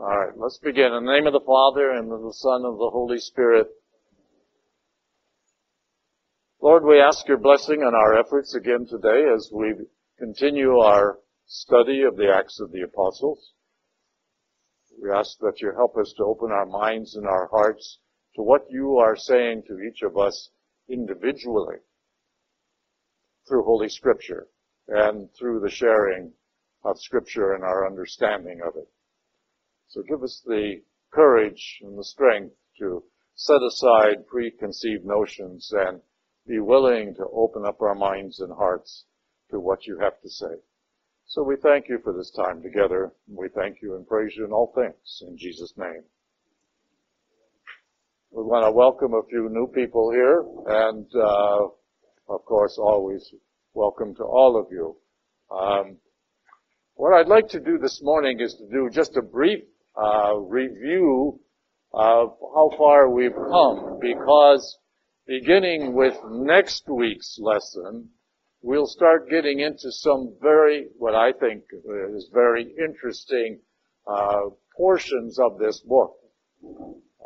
All right, let's begin. In the name of the Father and of the Son and of the Holy Spirit. Lord, we ask your blessing on our efforts again today as we continue our study of the Acts of the Apostles. We ask that you help us to open our minds and our hearts to what you are saying to each of us individually through Holy Scripture and through the sharing of Scripture and our understanding of it. So give us the courage and the strength to set aside preconceived notions and be willing to open up our minds and hearts to what you have to say. So we thank you for this time together. We thank you and praise you in all things in Jesus' name. We want to welcome a few new people here and, uh, of course, always welcome to all of you. Um, what I'd like to do this morning is to do just a brief uh, review of how far we've come because beginning with next week's lesson, we'll start getting into some very, what I think is very interesting uh, portions of this book.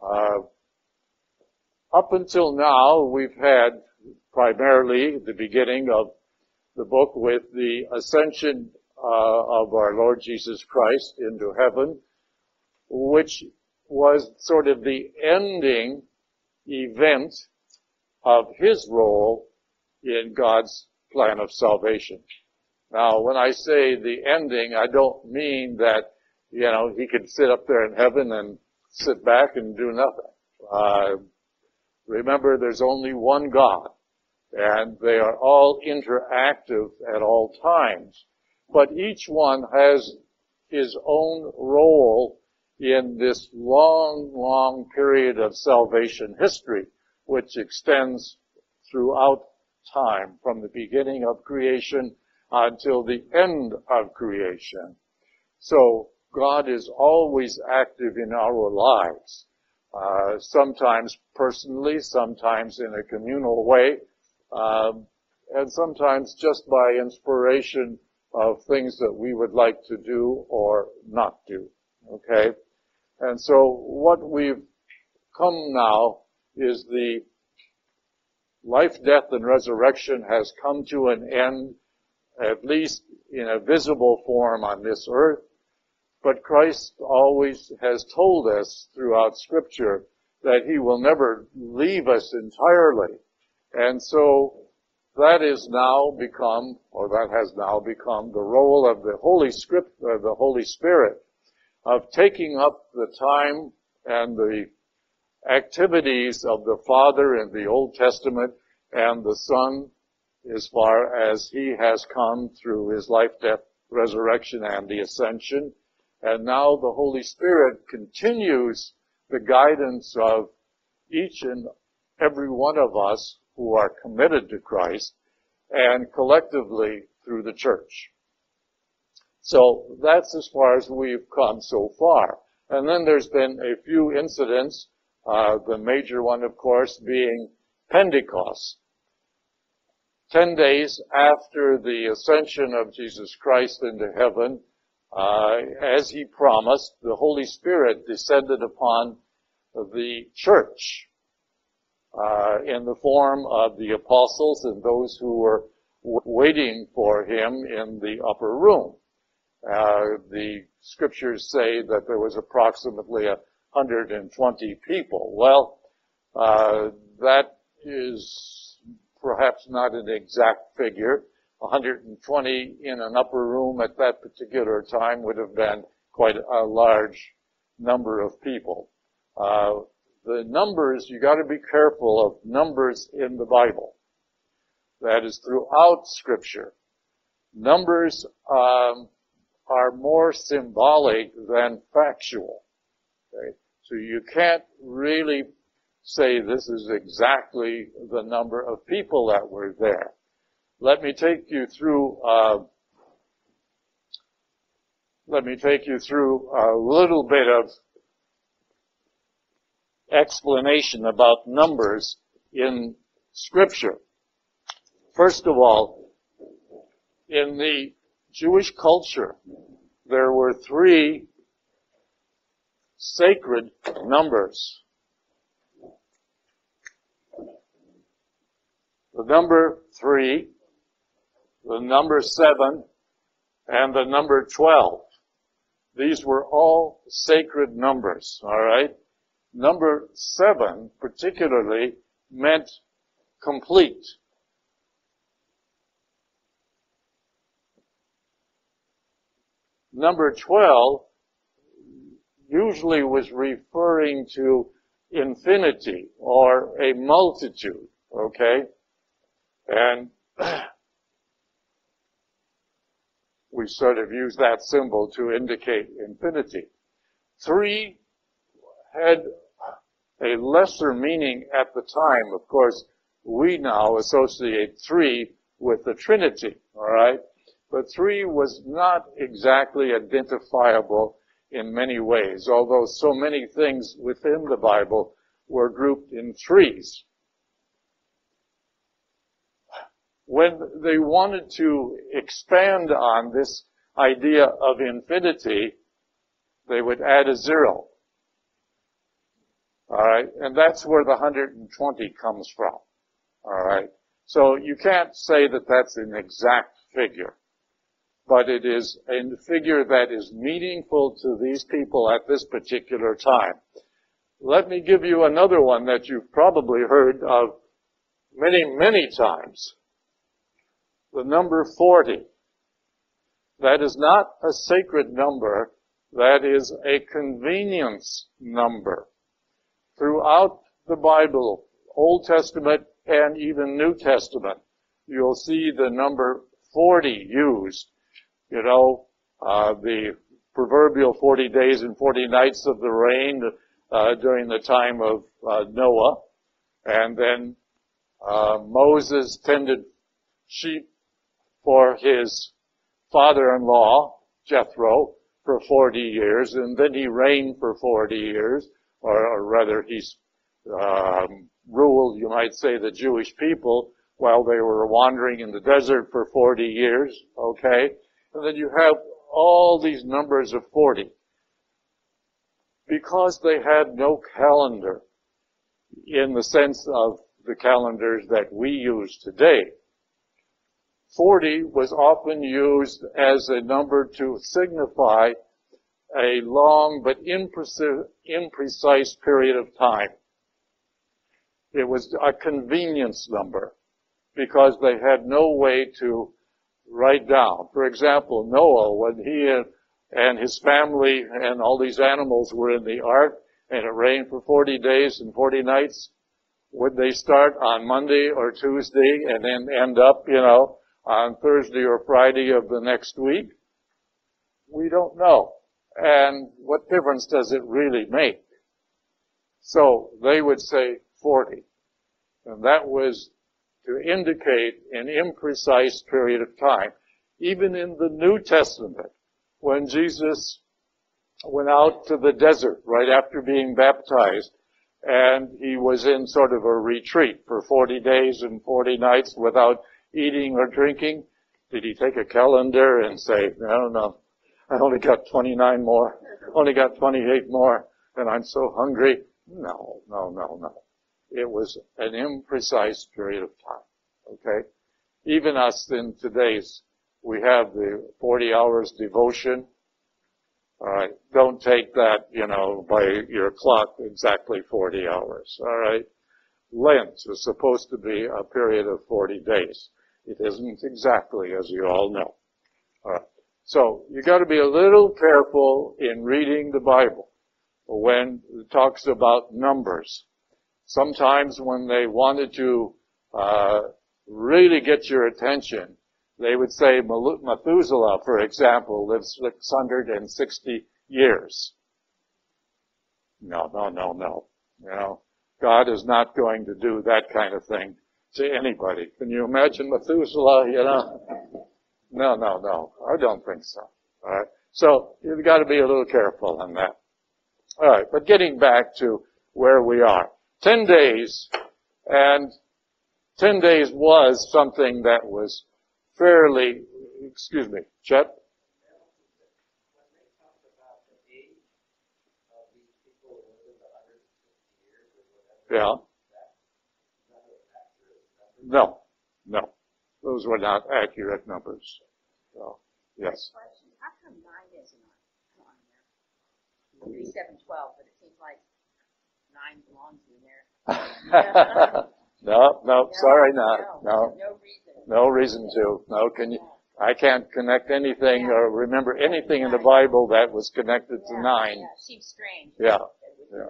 Uh, up until now, we've had primarily the beginning of the book with the ascension uh, of our Lord Jesus Christ into heaven, which was sort of the ending event of his role in God's plan of salvation. Now, when I say the ending, I don't mean that, you know, he could sit up there in heaven and sit back and do nothing. Uh, remember, there's only one God, and they are all interactive at all times. But each one has his own role in this long, long period of salvation history, which extends throughout time from the beginning of creation until the end of creation. So God is always active in our lives, uh, sometimes personally, sometimes in a communal way, um, and sometimes just by inspiration of things that we would like to do or not? And so what we've come now is the life, death, and resurrection has come to an end, at least in a visible form on this earth. But Christ always has told us throughout scripture that he will never leave us entirely. And so that is now become, or that has now become the role of the Holy Script, uh, the Holy Spirit of taking up the time and the activities of the Father in the Old Testament and the Son as far as He has come through His life, death, resurrection, and the ascension. And now the Holy Spirit continues the guidance of each and every one of us who are committed to Christ and collectively through the church. So that's as far as we've come so far. And then there's been a few incidents uh, the major one, of course, being Pentecost. Ten days after the ascension of Jesus Christ into heaven, uh, as he promised, the Holy Spirit descended upon the church uh, in the form of the apostles and those who were waiting for him in the upper room. Uh, the scriptures say that there was approximately a 120 people. Well, uh, that is perhaps not an exact figure. 120 in an upper room at that particular time would have been quite a large number of people. Uh, the numbers, you got to be careful of numbers in the Bible. That is throughout Scripture. Numbers um, are more symbolic than factual. Okay? So you can't really say this is exactly the number of people that were there. Let me take you through, uh, let me take you through a little bit of explanation about numbers in scripture. First of all, in the Jewish culture, there were three sacred numbers. The number three, the number seven, and the number twelve. These were all sacred numbers, alright? Number seven, particularly, meant complete. Number 12 usually was referring to infinity or a multitude, okay? And we sort of use that symbol to indicate infinity. Three had a lesser meaning at the time. Of course, we now associate three with the Trinity, alright? But three was not exactly identifiable in many ways, although so many things within the Bible were grouped in threes. When they wanted to expand on this idea of infinity, they would add a zero. Alright, and that's where the 120 comes from. Alright, so you can't say that that's an exact figure, but it is a figure that is meaningful to these people at this particular time. Let me give you another one that you've probably heard of many, many times. The number 40. That is not a sacred number, that is a convenience number throughout the Bible, Old Testament and even New Testament, you'll see the number 40 used. You know, uh, the proverbial 40 days and 40 nights of the rain uh, during the time of uh, Noah. And then uh, Moses tended sheep for his father-in-law, Jethro, for 40 years, and then he reigned for 40 years or, or rather he's um, ruled, you might say, the Jewish people while they were wandering in the desert for 40 years, okay? And then you have all these numbers of 40. Because they had no calendar in the sense of the calendars that we use today, 40 was often used as a number to signify a long but imprecise period of time. It was a convenience number because they had no way to write down. For example, Noah, when he and his family and all these animals were in the ark and it rained for 40 days and 40 nights, would they start on Monday or Tuesday and then end up, you know, on Thursday or Friday of the next week? We don't know. And what difference does it really make? So they would say 40. And that was to indicate an imprecise period of time. Even in the New Testament, when Jesus went out to the desert right after being baptized, and he was in sort of a retreat for 40 days and 40 nights without eating or drinking, did he take a calendar and say, I don't know, I only got 29 more, only got 28 more, and I'm so hungry. No, no, no, no. It was an imprecise period of time. Okay? Even us in today's, we have the 40 hours devotion. Alright, don't take that, you know, by your clock exactly 40 hours. Alright? Lent is supposed to be a period of 40 days. It isn't exactly, as you all know. Alright. So you got to be a little careful in reading the Bible when it talks about numbers. Sometimes when they wanted to uh, really get your attention, they would say Methuselah, for example, lived 660 years. No, no, no, no. You know, God is not going to do that kind of thing to anybody. Can you imagine Methuselah, you know? No, no, no. I don't think so. All right. So you've got to be a little careful on that. All right. But getting back to where we are. Ten days and ten days was something that was fairly, excuse me, Chet? Yeah. No, no. Those were not accurate numbers. So, yes. How come nine isn't on, there? But it seems like nine belongs in there. no, no, sorry, not. No, No reason. no reason to. No, can you, I can't connect anything or remember anything in the Bible that was connected to nine. Yeah, seems strange. Yeah, yeah.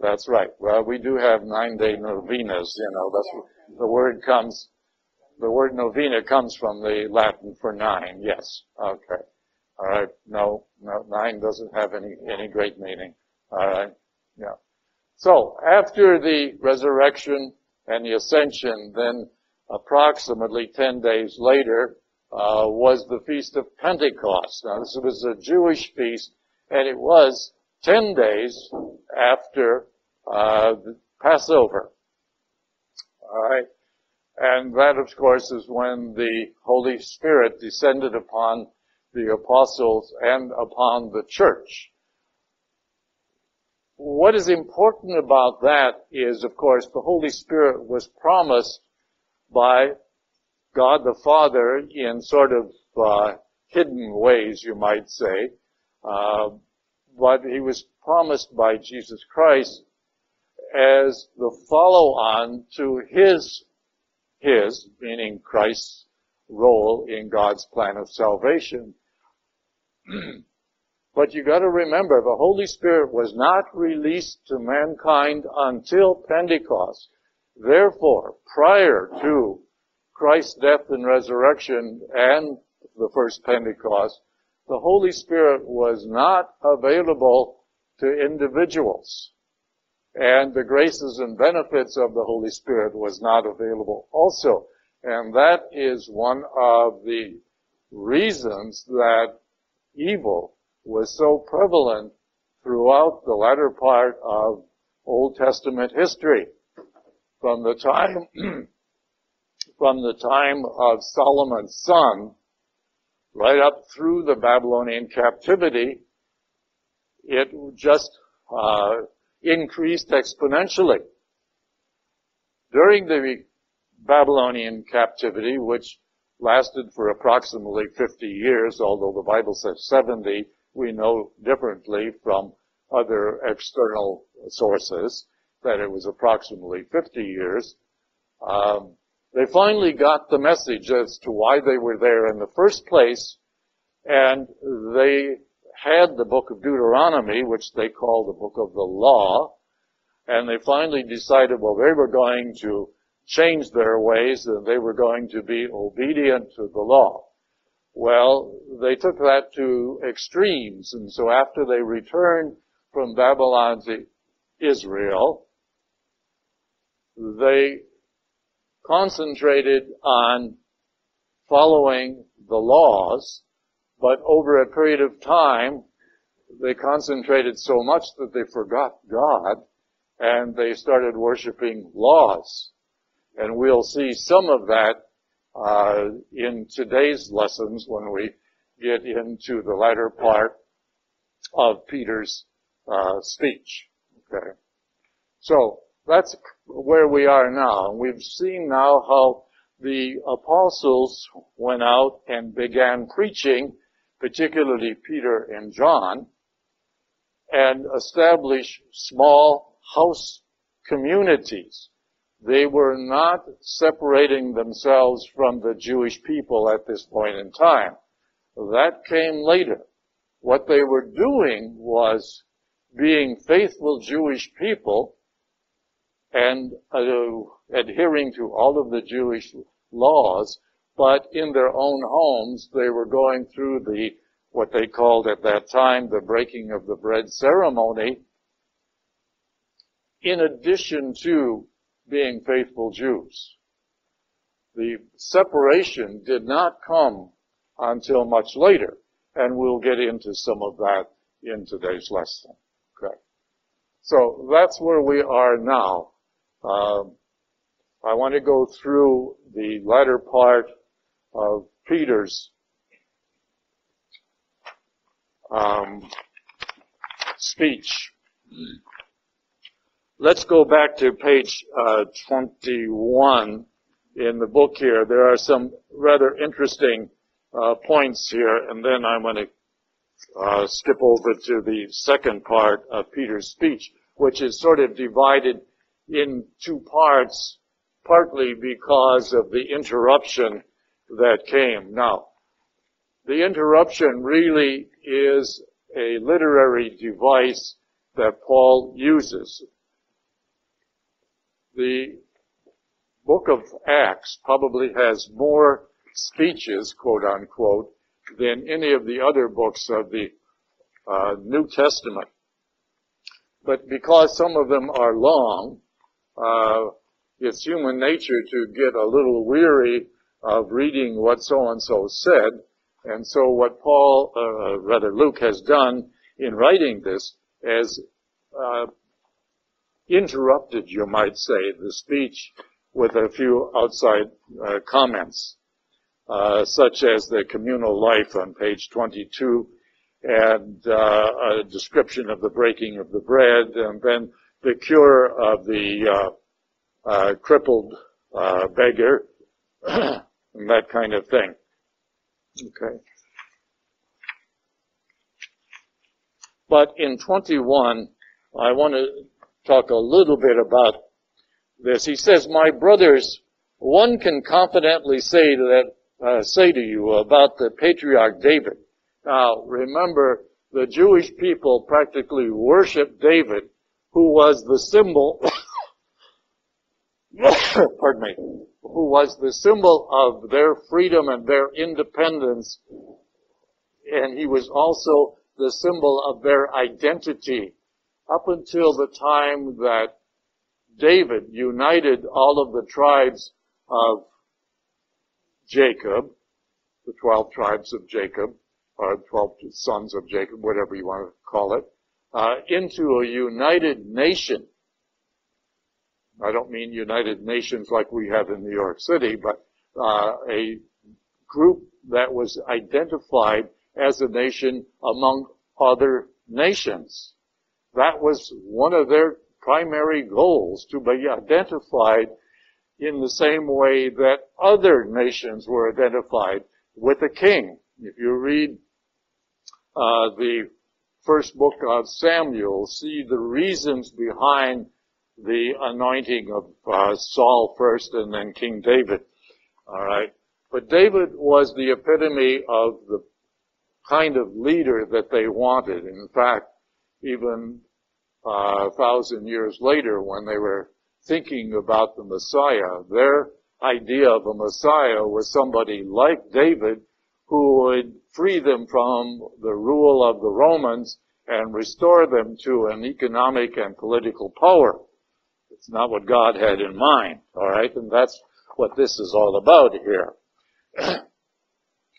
that's right. Well, we do have nine day novenas, you know, that's, the word comes, the word novena comes from the Latin for nine, yes. Okay. All right. No, no, nine doesn't have any, any great meaning. All right. Yeah. So after the resurrection and the ascension, then approximately 10 days later, uh, was the Feast of Pentecost. Now this was a Jewish feast and it was 10 days after, uh, Passover. Alright. And that of course is when the Holy Spirit descended upon the apostles and upon the church. What is important about that is, of course, the Holy Spirit was promised by God the Father in sort of uh, hidden ways, you might say. Uh, but he was promised by Jesus Christ as the follow-on to his, his, meaning Christ's role in God's plan of salvation. but you gotta remember, the Holy Spirit was not released to mankind until Pentecost. Therefore, prior to Christ's death and resurrection and the first Pentecost, the Holy Spirit was not available to individuals. And the graces and benefits of the Holy Spirit was not available also. And that is one of the reasons that evil was so prevalent throughout the latter part of Old Testament history. From the time from the time of Solomon's son, right up through the Babylonian captivity, it just uh, increased exponentially. During the Babylonian captivity, which lasted for approximately 50 years, although the Bible says 70, we know differently from other external sources that it was approximately 50 years. Um, they finally got the message as to why they were there in the first place, and they had the book of Deuteronomy, which they call the book of the law, and they finally decided, well, they were going to change their ways and they were going to be obedient to the law. Well, they took that to extremes, and so after they returned from Babylon to Israel, they concentrated on following the laws, but over a period of time, they concentrated so much that they forgot God and they started worshiping laws. And we'll see some of that uh, in today's lessons when we get into the latter part of Peter's uh, speech. Okay, so that's where we are now. We've seen now how the apostles went out and began preaching, particularly Peter and John, and established small house communities. They were not separating themselves from the Jewish people at this point in time. That came later. What they were doing was being faithful Jewish people and uh, adhering to all of the Jewish laws, but in their own homes they were going through the what they called at that time the breaking of the bread ceremony in addition to being faithful Jews. The separation did not come until much later, and we'll get into some of that in today's lesson. Okay. So that's where we are now. Um, I want to go through the latter part of Peter's um, speech. Let's go back to page uh, 21 in the book here. There are some rather interesting uh, points here, and then I'm going to uh, skip over to the second part of Peter's speech, which is sort of divided in two parts, partly because of the interruption that came. Now, the interruption really is a literary device that Paul uses. The book of Acts probably has more speeches, quote unquote, than any of the other books of the uh, New Testament. But because some of them are long, uh, it's human nature to get a little weary of reading what so and so said. And so what Paul, uh, rather Luke has done in writing this is uh, interrupted, you might say, the speech with a few outside uh, comments, uh, such as the communal life on page 22 and uh, a description of the breaking of the bread and then the cure of the uh, uh, crippled beggar and that kind of thing. Okay. But in 21, I want to talk a little bit about this. He says, my brothers, one can confidently say that, uh, say to you about the patriarch David. Now, remember, the Jewish people practically worshiped David, who was the symbol, pardon me, who was the symbol of their freedom and their independence. And he was also the symbol of their identity up until the time that David united all of the tribes of Jacob, the 12 tribes of Jacob, or 12 sons of Jacob, whatever you want to call it, uh, into a united nation. I don't mean United Nations like we have in New York City, but uh, a group that was identified as a nation among other nations. That was one of their primary goals, to be identified in the same way that other nations were identified with a king. If you read uh, the first book of Samuel, see the reasons behind the anointing of uh, Saul first and then King David. All right. But David was the epitome of the kind of leader that they wanted. In fact, even uh, a thousand years later, when they were thinking about the Messiah, their idea of a Messiah was somebody like David who would free them from the rule of the Romans and restore them to an economic and political power. It's not what God had in mind, alright? And that's what this is all about here.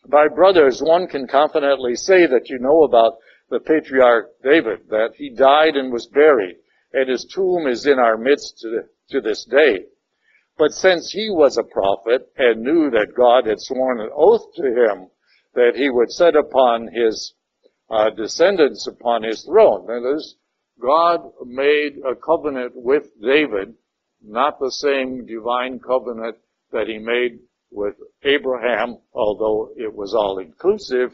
My brothers, one can confidently say that you know about the patriarch David, that he died and was buried, and his tomb is in our midst to, to this day. But since he was a prophet and knew that God had sworn an oath to him that he would set upon his uh, descendants upon his throne, that is, God made a covenant with David, not the same divine covenant that he made with Abraham, although it was all inclusive,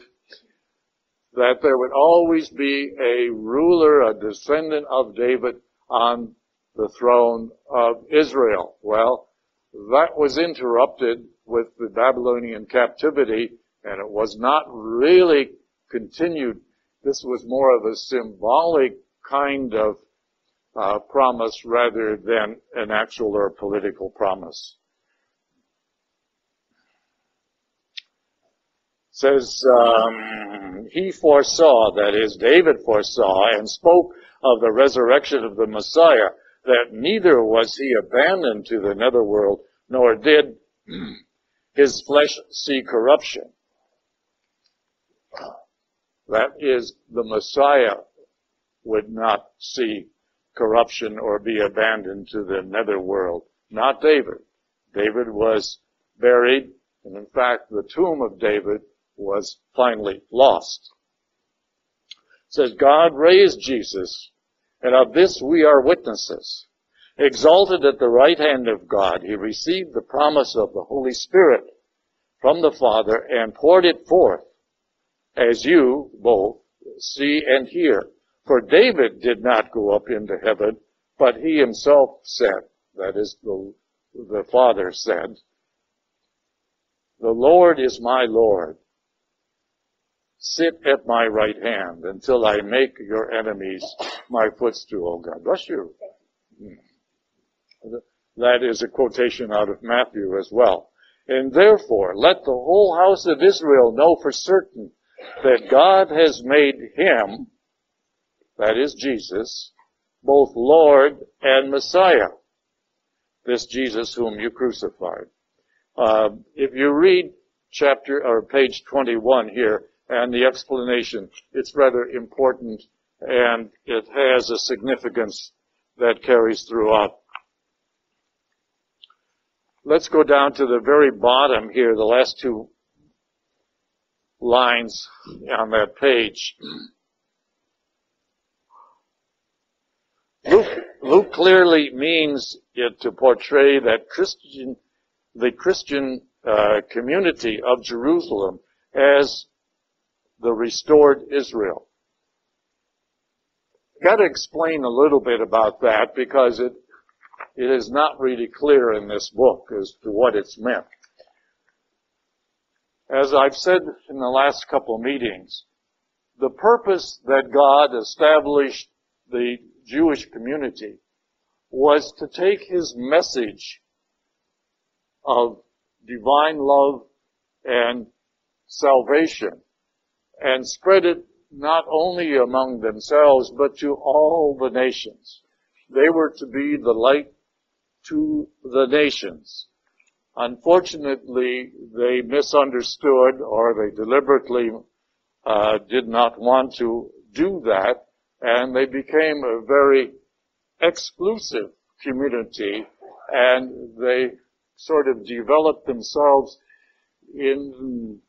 that there would always be a ruler, a descendant of David on the throne of Israel. Well, that was interrupted with the Babylonian captivity and it was not really continued. This was more of a symbolic kind of uh, promise rather than an actual or political promise. Says um, he foresaw, that is, David foresaw and spoke of the resurrection of the Messiah, that neither was he abandoned to the netherworld, nor did his flesh see corruption. That is, the Messiah would not see corruption or be abandoned to the netherworld. Not David. David was buried, and in fact, the tomb of David was finally lost. It says God raised Jesus, and of this we are witnesses. Exalted at the right hand of God, he received the promise of the Holy Spirit from the Father and poured it forth, as you both see and hear. For David did not go up into heaven, but he himself said, that is, the, the Father said, The Lord is my Lord. Sit at my right hand until I make your enemies my footstool, oh God. Bless you. That is a quotation out of Matthew as well. And therefore, let the whole house of Israel know for certain that God has made him, that is Jesus, both Lord and Messiah. This Jesus whom you crucified. Uh, if you read chapter or page 21 here and the explanation, it's rather important and it has a significance that carries throughout. Let's go down to the very bottom here, the last two lines on that page. Luke, Luke clearly means it to portray that Christian, the Christian uh, community of Jerusalem as the restored Israel. Got to explain a little bit about that because it it is not really clear in this book as to what it's meant. As I've said in the last couple meetings, the purpose that God established the Jewish community was to take his message of divine love and salvation and spread it not only among themselves, but to all the nations. They were to be the light to the nations. Unfortunately, they misunderstood or they deliberately uh, did not want to do that, and they became a very exclusive community, and they sort of developed themselves in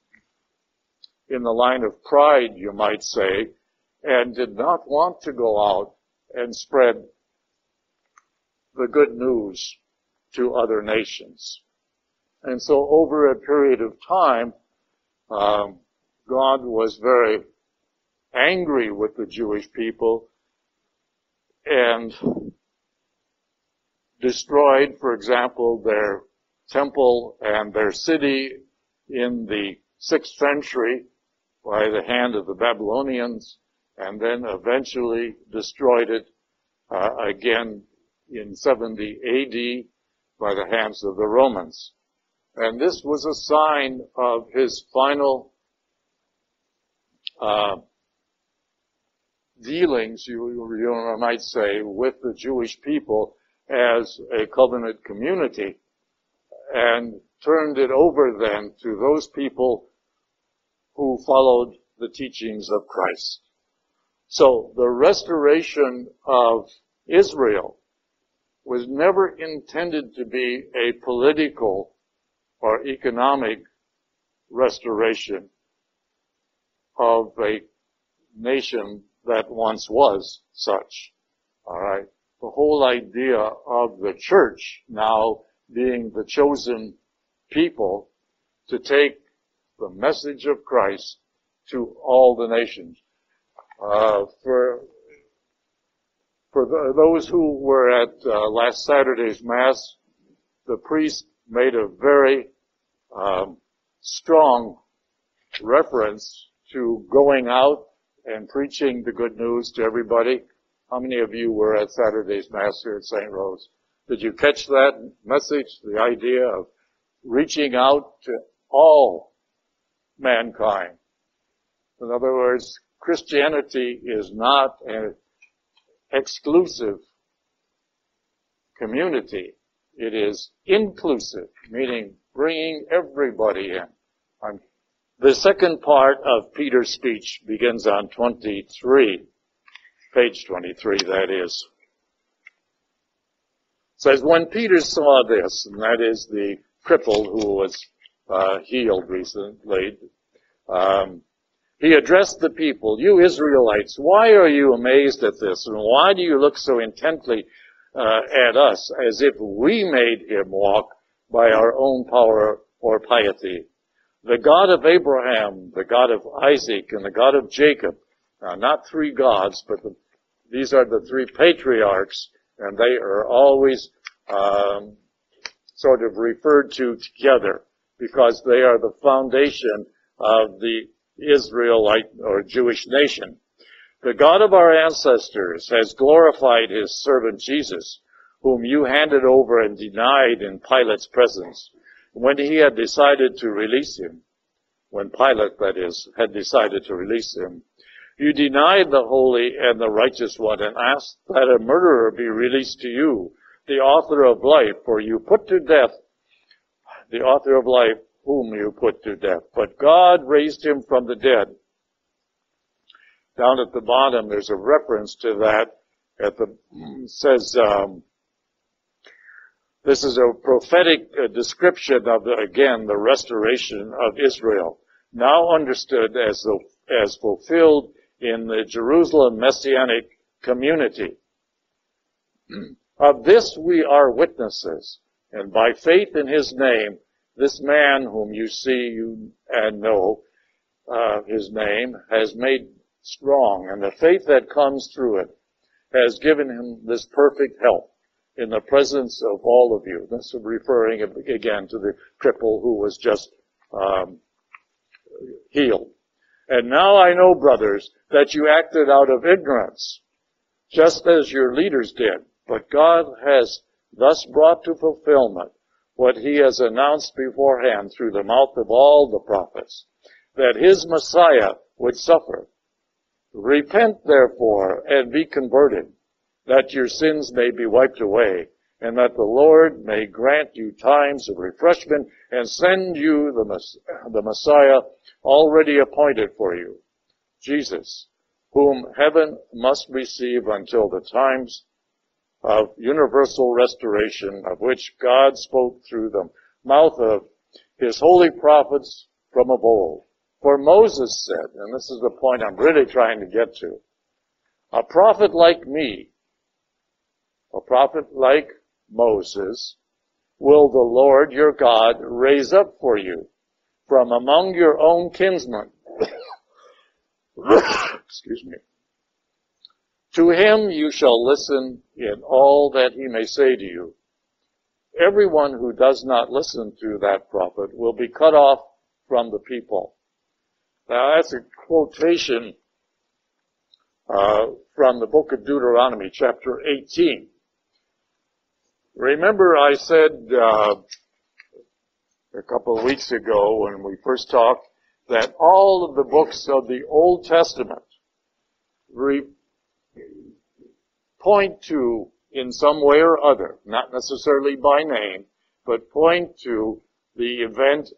in the line of pride, you might say, and did not want to go out and spread the good news to other nations. And so over a period of time, um, God was very angry with the Jewish people and destroyed, for example, their temple and their city in the sixth century by the hand of the Babylonians and then eventually destroyed it uh, again in 70 AD by the hands of the Romans. And this was a sign of his final uh, dealings, you, you might say, with the Jewish people as a covenant community and turned it over then to those people who followed the teachings of Christ. So the restoration of Israel was never intended to be a political or economic restoration of a nation that once was such. Alright. The whole idea of the church now being the chosen people to take the message of Christ to all the nations. Uh, for for the, those who were at uh, last Saturday's Mass, the priest made a very um, strong reference to going out and preaching the good news to everybody. How many of you were at Saturday's Mass here at St. Rose? Did you catch that message, the idea of reaching out to all mankind? In other words, Christianity is not an exclusive community. It is inclusive, meaning bringing everybody in. The second part of Peter's speech begins on 23, page 23, that is. It says, when Peter saw this, and that is the cripple who was uh, healed recently, um, he addressed the people, you Israelites, why are you amazed at this? And why do you look so intently uh, at us as if we made him walk by our own power or piety. The God of Abraham, the God of Isaac, and the God of Jacob, now not three gods, but the, these are the three patriarchs, and they are always um, sort of referred to together because they are the foundation of the Israelite or Jewish nation. The God of our ancestors has glorified his servant Jesus, whom you handed over and denied in Pilate's presence when he had decided to release him. When Pilate, that is, had decided to release him. You denied the holy and the righteous one and asked that a murderer be released to you, the author of life, for you put to death the author of life whom you put to death. But God raised him from the dead. Down at the bottom, there's a reference to that. At the says um, this is a prophetic uh, description of again the restoration of Israel, now understood as the, as fulfilled in the Jerusalem messianic community. of this we are witnesses, and by faith in his name, this man whom you see you and know uh, his name has made strong, and the faith that comes through it has given him this perfect health in the presence of all of you. This is referring again to the cripple who was just um, healed. And now I know, brothers, that you acted out of ignorance, just as your leaders did. But God has thus brought to fulfillment what he has announced beforehand through the mouth of all the prophets, that his Messiah would suffer. Repent therefore and be converted, that your sins may be wiped away, and that the Lord may grant you times of refreshment and send you the, the Messiah already appointed for you, Jesus, whom heaven must receive until the times of universal restoration of which God spoke through the mouth of his holy prophets from of old. For Moses said, and this is the point I'm really trying to get to, a prophet like me, a prophet like Moses, will the Lord your God raise up for you from among your own kinsmen. Excuse me. To him you shall listen in all that he may say to you. Everyone who does not listen to that prophet will be cut off from the people. Now that's a quotation uh, from the book of Deuteronomy, chapter 18. Remember I said uh, a couple of weeks ago when we first talked that all of the books of the Old Testament point to in some way or other, not necessarily by name, but point to the event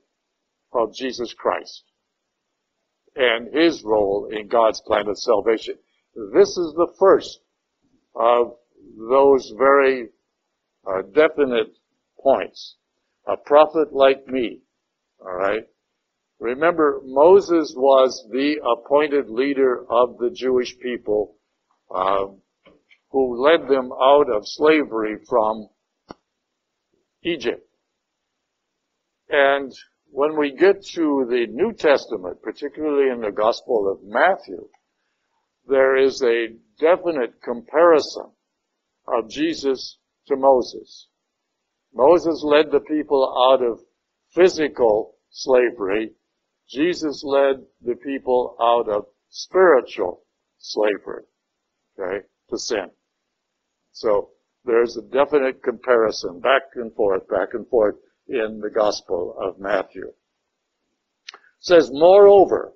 of Jesus Christ and his role in God's plan of salvation. This is the first of those very uh, definite points. A prophet like me, alright? Remember, Moses was the appointed leader of the Jewish people um, who led them out of slavery from Egypt. And when we get to the New Testament, particularly in the Gospel of Matthew, there is a definite comparison of Jesus to Moses. Moses led the people out of physical slavery. Jesus led the people out of spiritual slavery, okay, to sin. So there's a definite comparison back and forth, back and forth in the Gospel of Matthew. It says, moreover,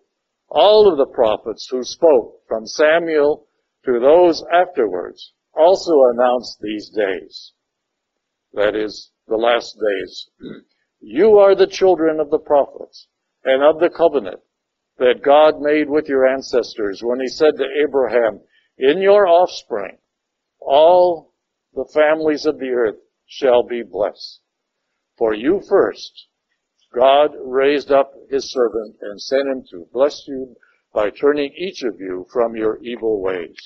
all of the prophets who spoke from Samuel to those afterwards also announced these days. That is, the last days. you are the children of the prophets and of the covenant that God made with your ancestors when he said to Abraham, in your offspring, all the families of the earth shall be blessed. For you first, God raised up his servant and sent him to bless you by turning each of you from your evil ways.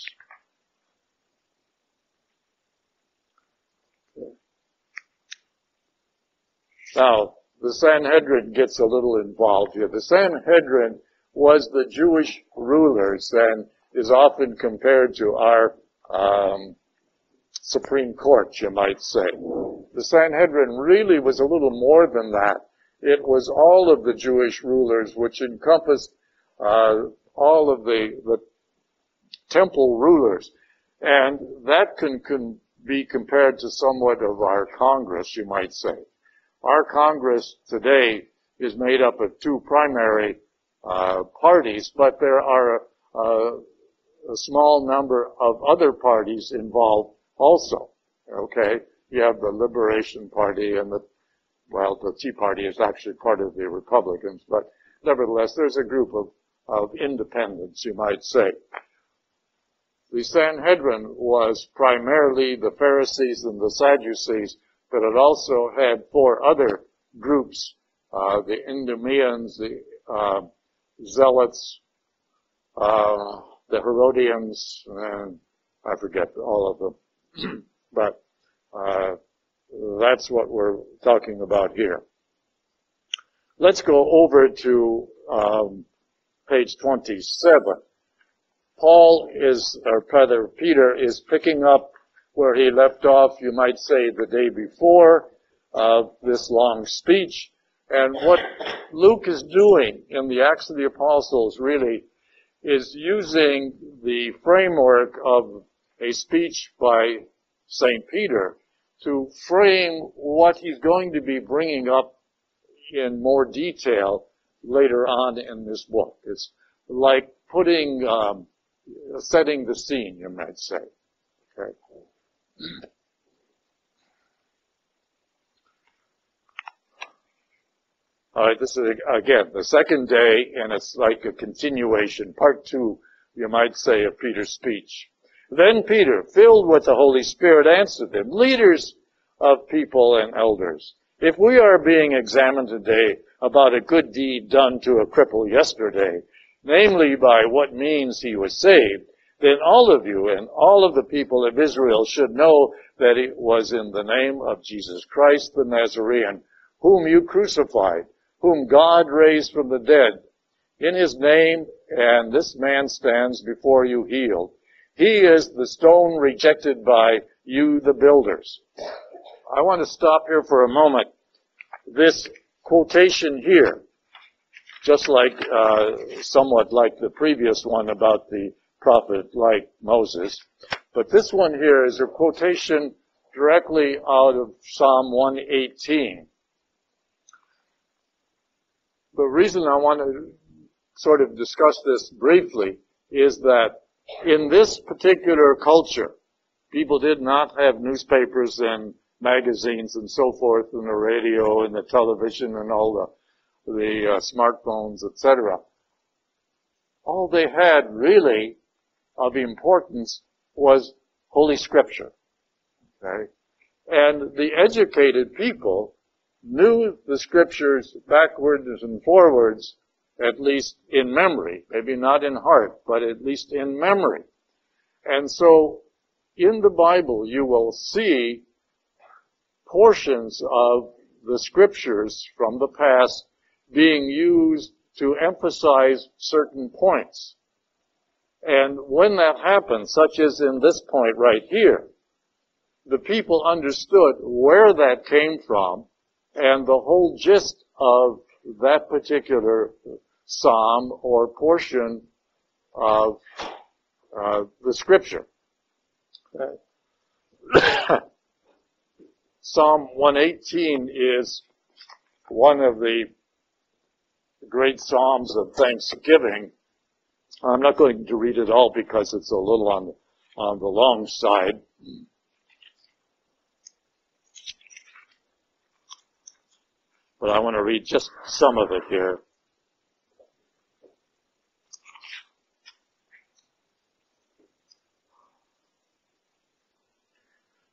Now, the Sanhedrin gets a little involved here. The Sanhedrin was the Jewish rulers and is often compared to our um, Supreme Court, you might say. The Sanhedrin really was a little more than that. It was all of the Jewish rulers, which encompassed uh, all of the, the temple rulers. And that can, can be compared to somewhat of our Congress, you might say. Our Congress today is made up of two primary uh, parties, but there are uh, a small number of other parties involved also. Okay, you have the Liberation Party and the well, the Tea Party is actually part of the Republicans, but nevertheless, there's a group of, of independents, you might say. The Sanhedrin was primarily the Pharisees and the Sadducees, but it also had four other groups, uh, the Idumeans, the uh, Zealots, uh, the Herodians, and I forget all of them. but uh, that's what we're talking about here. Let's go over to um, page 27. Paul is, or rather Peter is picking up where he left off, you might say, the day before uh, this long speech. And what Luke is doing in the Acts of the Apostles really is using the framework of a speech by St. Peter to frame what he's going to be bringing up in more detail later on in this book. It's like putting, um, setting the scene, you might say. Okay. All right, this is again the second day, and it's like a continuation, part two, you might say, of Peter's speech. Then Peter, filled with the Holy Spirit, answered them, leaders of people and elders, if we are being examined today about a good deed done to a cripple yesterday, namely by what means he was saved, then all of you and all of the people of Israel should know that it was in the name of Jesus Christ the Nazarene, whom you crucified whom God raised from the dead. In his name, and this man stands before you healed. He is the stone rejected by you, the builders. I want to stop here for a moment. This quotation here, just like, uh, somewhat like the previous one about the prophet like Moses, but this one here is a quotation directly out of Psalm 118 the reason I want to sort of discuss this briefly is that in this particular culture, people did not have newspapers and magazines and so forth and the radio and the television and all the, the uh, smartphones, etc. All they had really of importance was Holy Scripture. Okay? And the educated people knew the scriptures backwards and forwards, at least in memory, maybe not in heart, but at least in memory. And so in the Bible you will see portions of the scriptures from the past being used to emphasize certain points. And when that happens, such as in this point right here, the people understood where that came from and the whole gist of that particular psalm or portion of uh, the scripture. psalm 118 is one of the great psalms of thanksgiving. I'm not going to read it all because it's a little on on the long side. But I want to read just some of it here.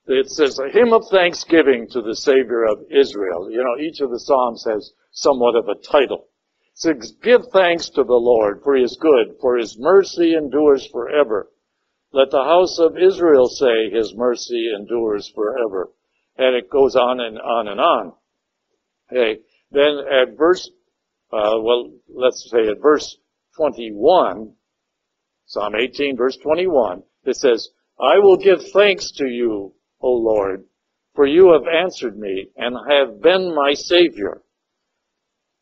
It says a hymn of thanksgiving to the Savior of Israel. You know, each of the Psalms has somewhat of a title. It says, give thanks to the Lord, for he is good, for his mercy endures forever. Let the house of Israel say his mercy endures forever. And it goes on and on and on. Okay. Then at verse, uh, well, let's say at verse 21, Psalm 18 verse 21, it says, I will give thanks to you, O Lord, for you have answered me and have been my savior.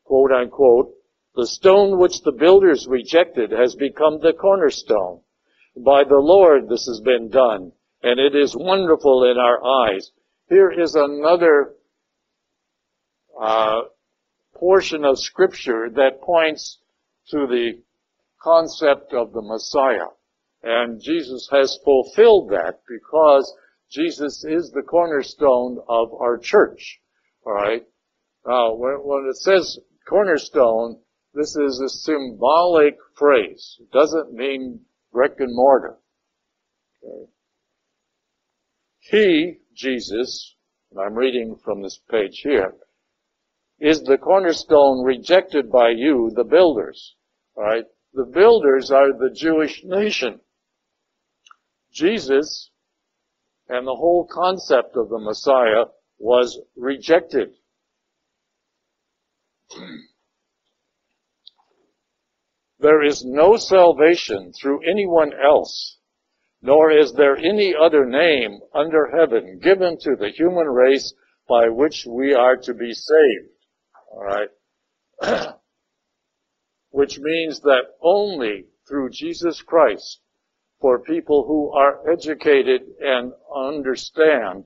Quote unquote, the stone which the builders rejected has become the cornerstone. By the Lord this has been done, and it is wonderful in our eyes. Here is another uh, portion of Scripture that points to the concept of the Messiah. And Jesus has fulfilled that because Jesus is the cornerstone of our church. Alright? Now, when, when it says cornerstone, this is a symbolic phrase. It doesn't mean brick and mortar. Okay. He, Jesus, and I'm reading from this page here, is the cornerstone rejected by you, the builders. Alright? The builders are the Jewish nation. Jesus and the whole concept of the Messiah was rejected. There is no salvation through anyone else, nor is there any other name under heaven given to the human race by which we are to be saved. Alright? Which means that only through Jesus Christ, for people who are educated and understand,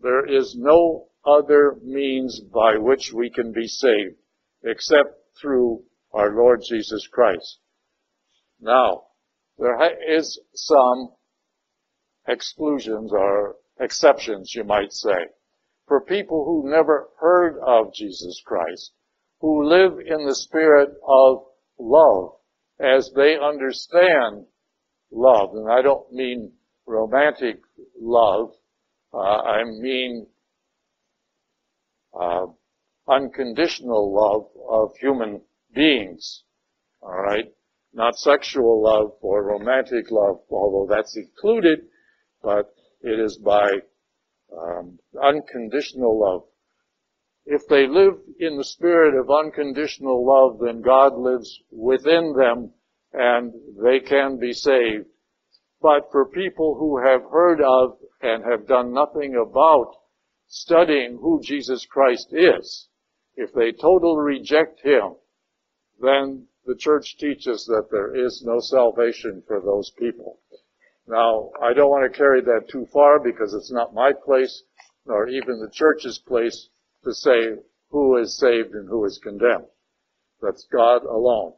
there is no other means by which we can be saved except through our Lord Jesus Christ. Now, there is some exclusions or exceptions, you might say, for people who never heard of Jesus Christ, who live in the spirit of love as they understand love. And I don't mean romantic love. Uh, I mean uh, unconditional love of human beings. All right? Not sexual love or romantic love, although that's included, but it is by um, unconditional love. If they live in the spirit of unconditional love, then God lives within them and they can be saved. But for people who have heard of and have done nothing about studying who Jesus Christ is, if they totally reject Him, then the church teaches that there is no salvation for those people. Now, I don't want to carry that too far because it's not my place, nor even the church's place to say who is saved and who is condemned. That's God alone.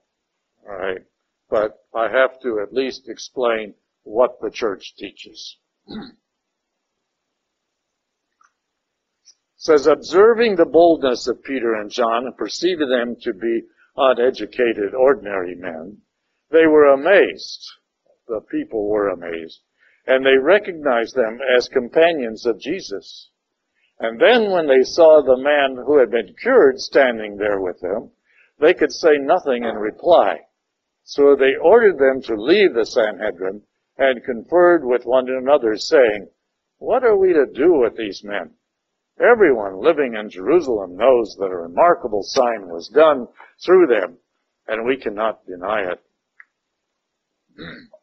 Alright. But I have to at least explain what the church teaches. says, observing the boldness of Peter and John and perceiving them to be uneducated, ordinary men, they were amazed. The people were amazed. And they recognized them as companions of Jesus. And then when they saw the man who had been cured standing there with them, they could say nothing in reply. So they ordered them to leave the Sanhedrin and conferred with one another saying, what are we to do with these men? Everyone living in Jerusalem knows that a remarkable sign was done through them, and we cannot deny it.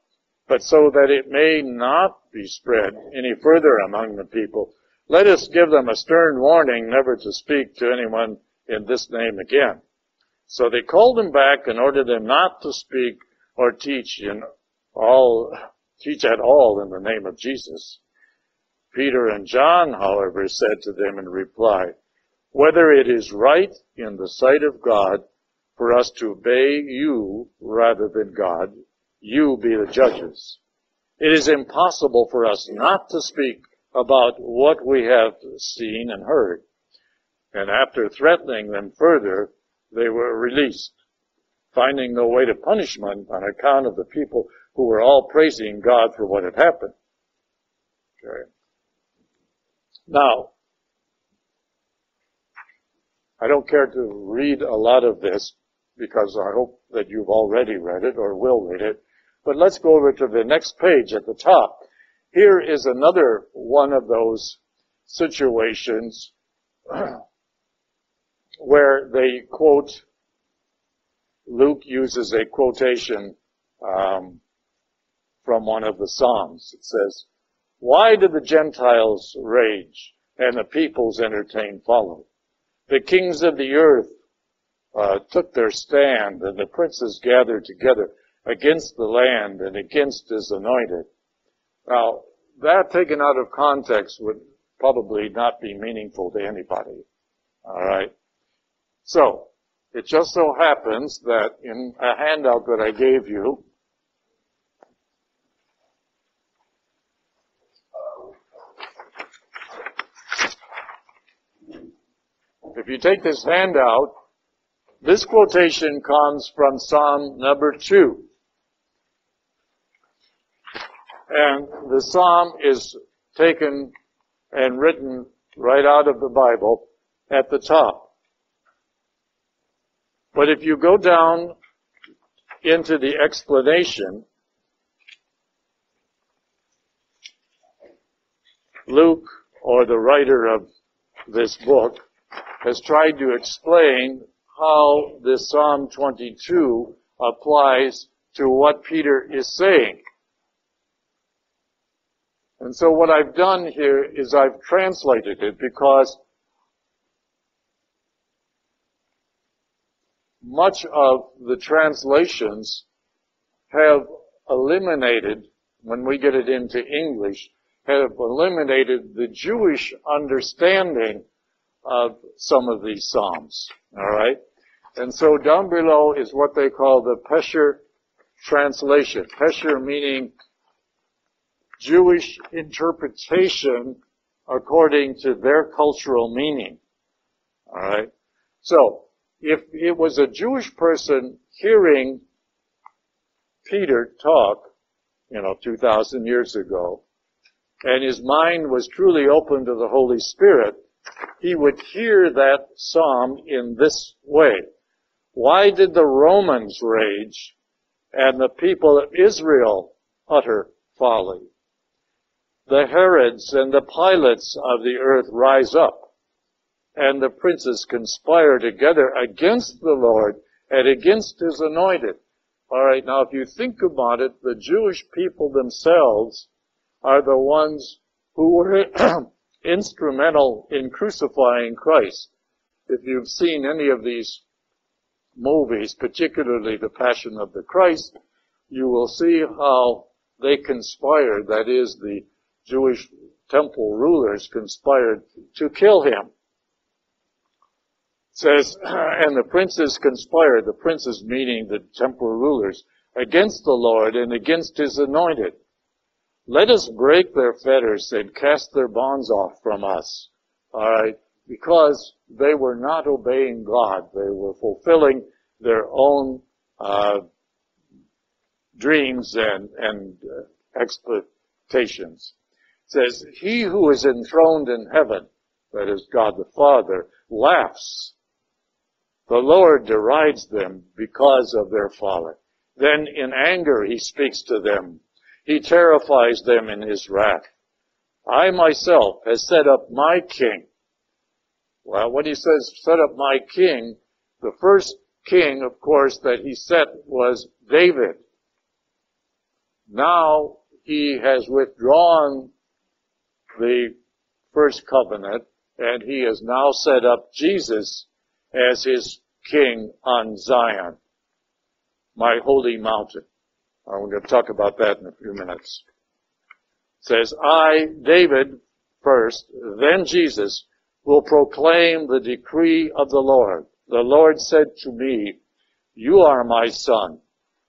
But so that it may not be spread any further among the people, let us give them a stern warning never to speak to anyone in this name again. So they called them back and ordered them not to speak or teach in all, teach at all in the name of Jesus. Peter and John, however, said to them in reply, whether it is right in the sight of God for us to obey you rather than God, you be the judges. It is impossible for us not to speak about what we have seen and heard. And after threatening them further, they were released, finding no way to punishment on account of the people who were all praising God for what had happened. Okay. Now, I don't care to read a lot of this because I hope that you've already read it or will read it. But let's go over to the next page at the top. Here is another one of those situations where they quote, Luke uses a quotation um, from one of the Psalms. It says, Why do the Gentiles rage and the peoples entertain folly? The kings of the earth uh, took their stand and the princes gathered together against the land and against his anointed. Now, that taken out of context would probably not be meaningful to anybody. Alright? So, it just so happens that in a handout that I gave you, if you take this handout, this quotation comes from Psalm number two. And the psalm is taken and written right out of the Bible at the top. But if you go down into the explanation, Luke, or the writer of this book, has tried to explain how this Psalm 22 applies to what Peter is saying. And so what I've done here is I've translated it because much of the translations have eliminated, when we get it into English, have eliminated the Jewish understanding of some of these Psalms. Alright? And so down below is what they call the Pesher translation. Pesher meaning Jewish interpretation according to their cultural meaning. Alright? So, if it was a Jewish person hearing Peter talk, you know, 2,000 years ago, and his mind was truly open to the Holy Spirit, he would hear that psalm in this way. Why did the Romans rage and the people of Israel utter folly? The Herods and the Pilates of the earth rise up, and the princes conspire together against the Lord and against his anointed. Alright, now if you think about it, the Jewish people themselves are the ones who were instrumental in crucifying Christ. If you've seen any of these movies, particularly The Passion of the Christ, you will see how they conspired, that is, the Jewish temple rulers conspired to kill him. It says, and the princes conspired, the princes meaning the temple rulers, against the Lord and against his anointed. Let us break their fetters and cast their bonds off from us. Alright? Because they were not obeying God. They were fulfilling their own, uh, dreams and, and uh, expectations says, He who is enthroned in heaven, that is God the Father, laughs. The Lord derides them because of their folly. Then in anger he speaks to them. He terrifies them in his wrath. I myself has set up my king. Well, when he says set up my king, the first king, of course, that he set was David. Now he has withdrawn the first covenant, and he has now set up Jesus as his king on Zion, my holy mountain. I'm going to talk about that in a few minutes. It says, I, David, first, then Jesus, will proclaim the decree of the Lord. The Lord said to me, You are my son.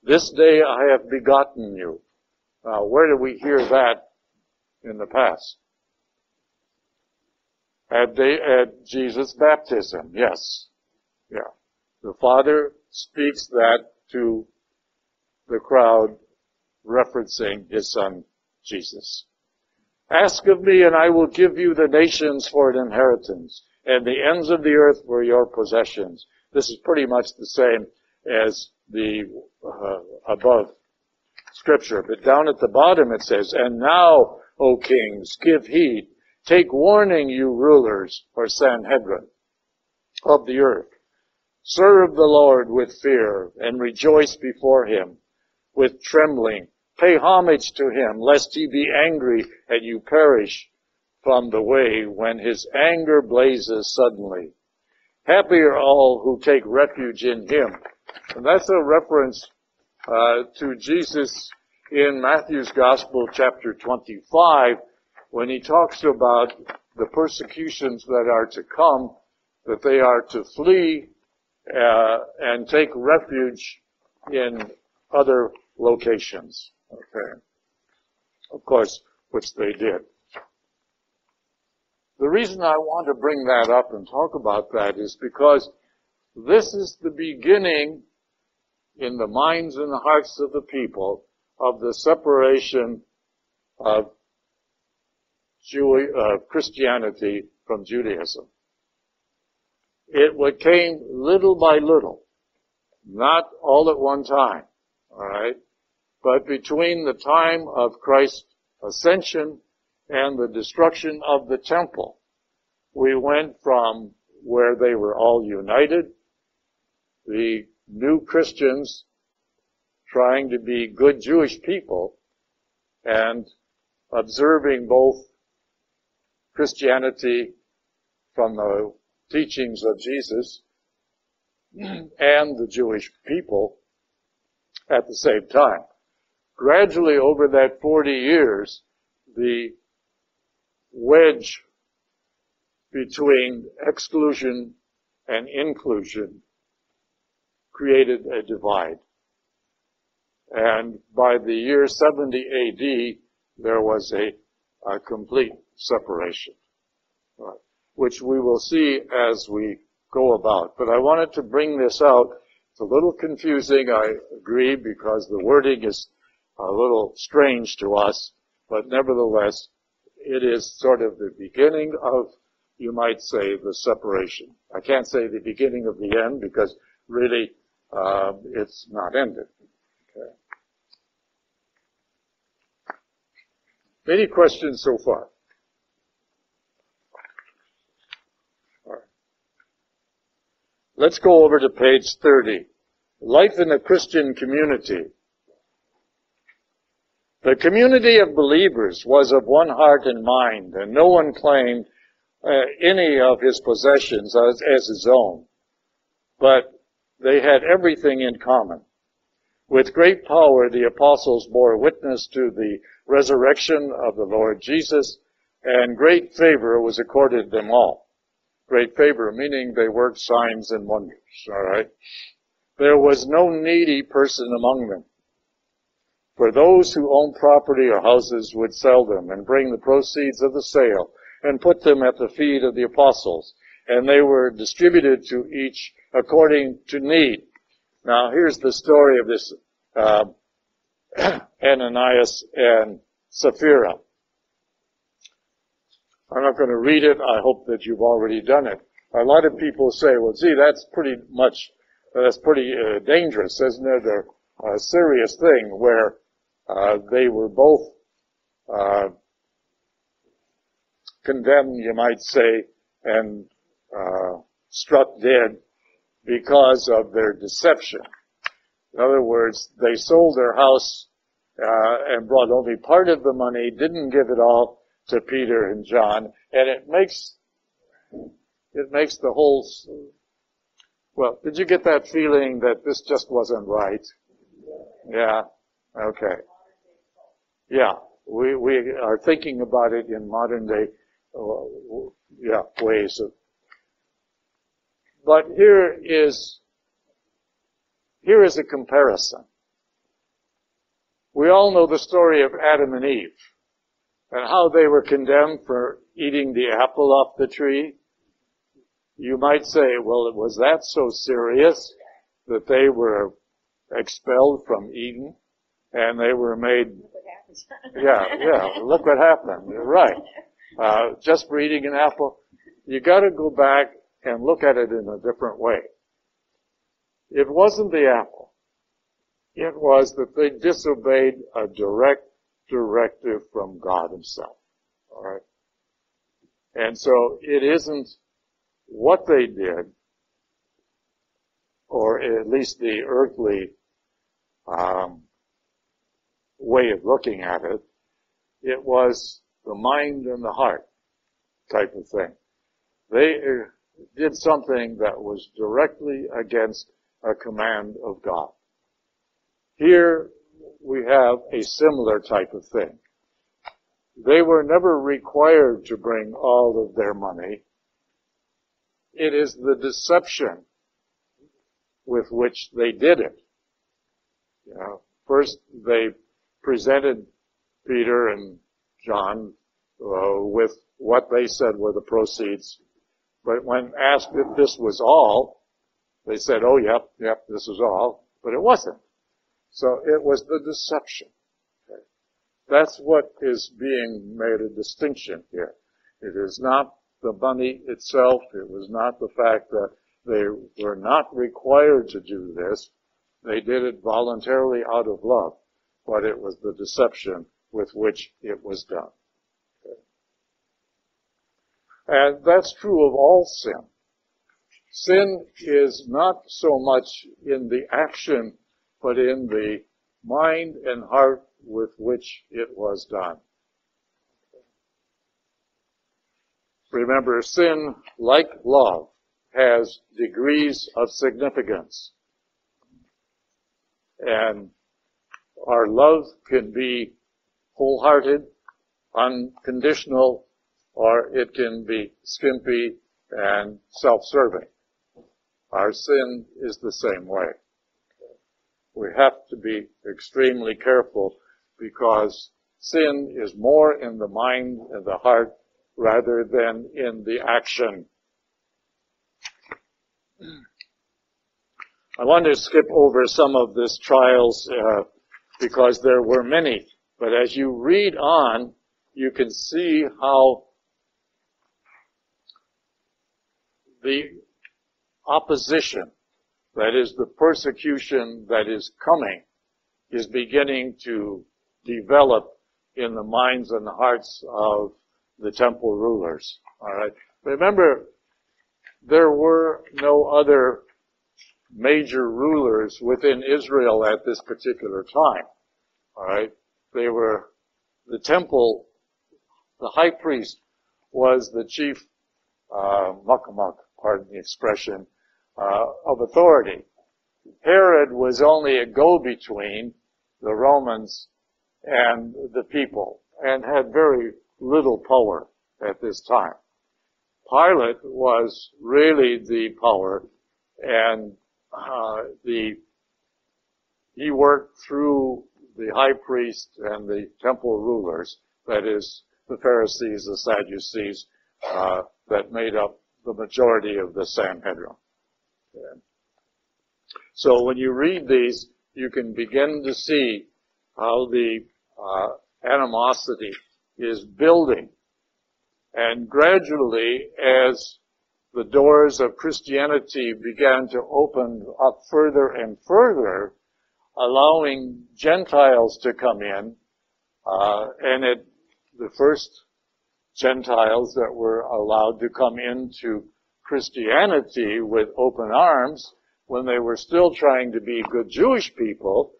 This day I have begotten you. Now, where do we hear that in the past? At, the, at Jesus' baptism, yes. Yeah. The Father speaks that to the crowd referencing his son Jesus. Ask of me and I will give you the nations for an inheritance and the ends of the earth for your possessions. This is pretty much the same as the uh, above scripture. But down at the bottom it says, and now, O kings, give heed Take warning, you rulers, or Sanhedrin. of the earth. Serve the Lord with fear and rejoice before him with trembling. Pay homage to him lest he be angry and you perish from the way when his anger blazes suddenly. Happy are all who take refuge in him. And that's a reference uh, to Jesus in Matthew's Gospel, chapter 25, when he talks about the persecutions that are to come, that they are to flee uh, and take refuge in other locations. Okay. Of course, which they did. The reason I want to bring that up and talk about that is because this is the beginning in the minds and the hearts of the people of the separation of Jew- uh, Christianity from Judaism. It came little by little, not all at one time, alright? But between the time of Christ's ascension and the destruction of the temple, we went from where they were all united, the new Christians trying to be good Jewish people and observing both Christianity from the teachings of Jesus and the Jewish people at the same time. Gradually over that 40 years, the wedge between exclusion and inclusion created a divide. And by the year 70 AD, there was a, a complete separation, right, which we will see as we go about. But I wanted to bring this out. It's a little confusing, I agree, because the wording is a little strange to us, but nevertheless, it is sort of the beginning of, you might say, the separation. I can't say the beginning of the end because really uh, it's not ended. Okay. Any questions so far? All right. Let's go over to page 30. Life in a Christian community. The community of believers was of one heart and mind, and no one claimed uh, any of his possessions as, as his own. But they had everything in common. With great power, the apostles bore witness to the resurrection of the Lord Jesus, and great favor was accorded them all. Great favor, meaning they worked signs and wonders, alright? There was no needy person among them. For those who owned property or houses would sell them and bring the proceeds of the sale and put them at the feet of the apostles, and they were distributed to each according to need. Now, here's the story of this uh, Ananias and Sapphira. I'm not going to read it. I hope that you've already done it. A lot of people say, well, gee, that's pretty much, that's pretty uh, dangerous, isn't it? A, a serious thing where uh, they were both uh, condemned, you might say, and uh, struck dead because of their deception. In other words, they sold their house uh, and brought only part of the money, didn't give it all to Peter and John, and it makes it makes the whole. Well, did you get that feeling that this just wasn't right? Yeah. Okay. Yeah, we we are thinking about it in modern day, uh, yeah, ways of but here is, here is a comparison. We all know the story of Adam and Eve and how they were condemned for eating the apple off the tree. You might say, well, was that so serious that they were expelled from Eden and they were made, yeah, yeah, look what happened. You're right. Uh, just for eating an apple. You gotta go back and look at it in a different way. It wasn't the apple. It was that they disobeyed a direct directive from God himself. Alright? And so it isn't what they did, or at least the earthly um, way of looking at it. It was the mind and the heart type of thing. They uh, did something that was directly against a command of God. Here we have a similar type of thing. They were never required to bring all of their money. It is the deception with which they did it. You know, first they presented Peter and John uh, with what they said were the proceeds, but when asked if this was all, they said, "Oh, yep, yep, this is all," but it wasn't. So it was the deception. Okay. That's what is being made a distinction here. It is not the money itself. It was not the fact that they were not required to do this. They did it voluntarily out of love, but it was the deception with which it was done. Okay. And that's true of all sin. Sin is not so much in the action, but in the mind and heart with which it was done. Remember, sin, like love, has degrees of significance. And our love can be wholehearted, unconditional, or it can be skimpy and self-serving. Our sin is the same way. We have to be extremely careful because sin is more in the mind and the heart rather than in the action. I want to skip over some of these trials uh, because there were many. But as you read on, you can see how the opposition, that is the persecution that is coming, is beginning to develop in the minds and the hearts of the temple rulers. Alright? Remember, there were no other major rulers within Israel at this particular time. Alright? They were, the temple, the high priest was the chief, uh, muckamuck, pardon the expression, uh, of authority. Herod was only a go-between the Romans and the people and had very little power at this time. Pilate was really the power and uh, the he worked through the high priest and the temple rulers, that is, the Pharisees, the Sadducees, uh, that made up the majority of the Sanhedrin. Okay. So when you read these, you can begin to see how the uh, animosity is building. And gradually, as the doors of Christianity began to open up further and further, allowing Gentiles to come in, uh, and it, the first Gentiles that were allowed to come into Christianity with open arms, when they were still trying to be good Jewish people,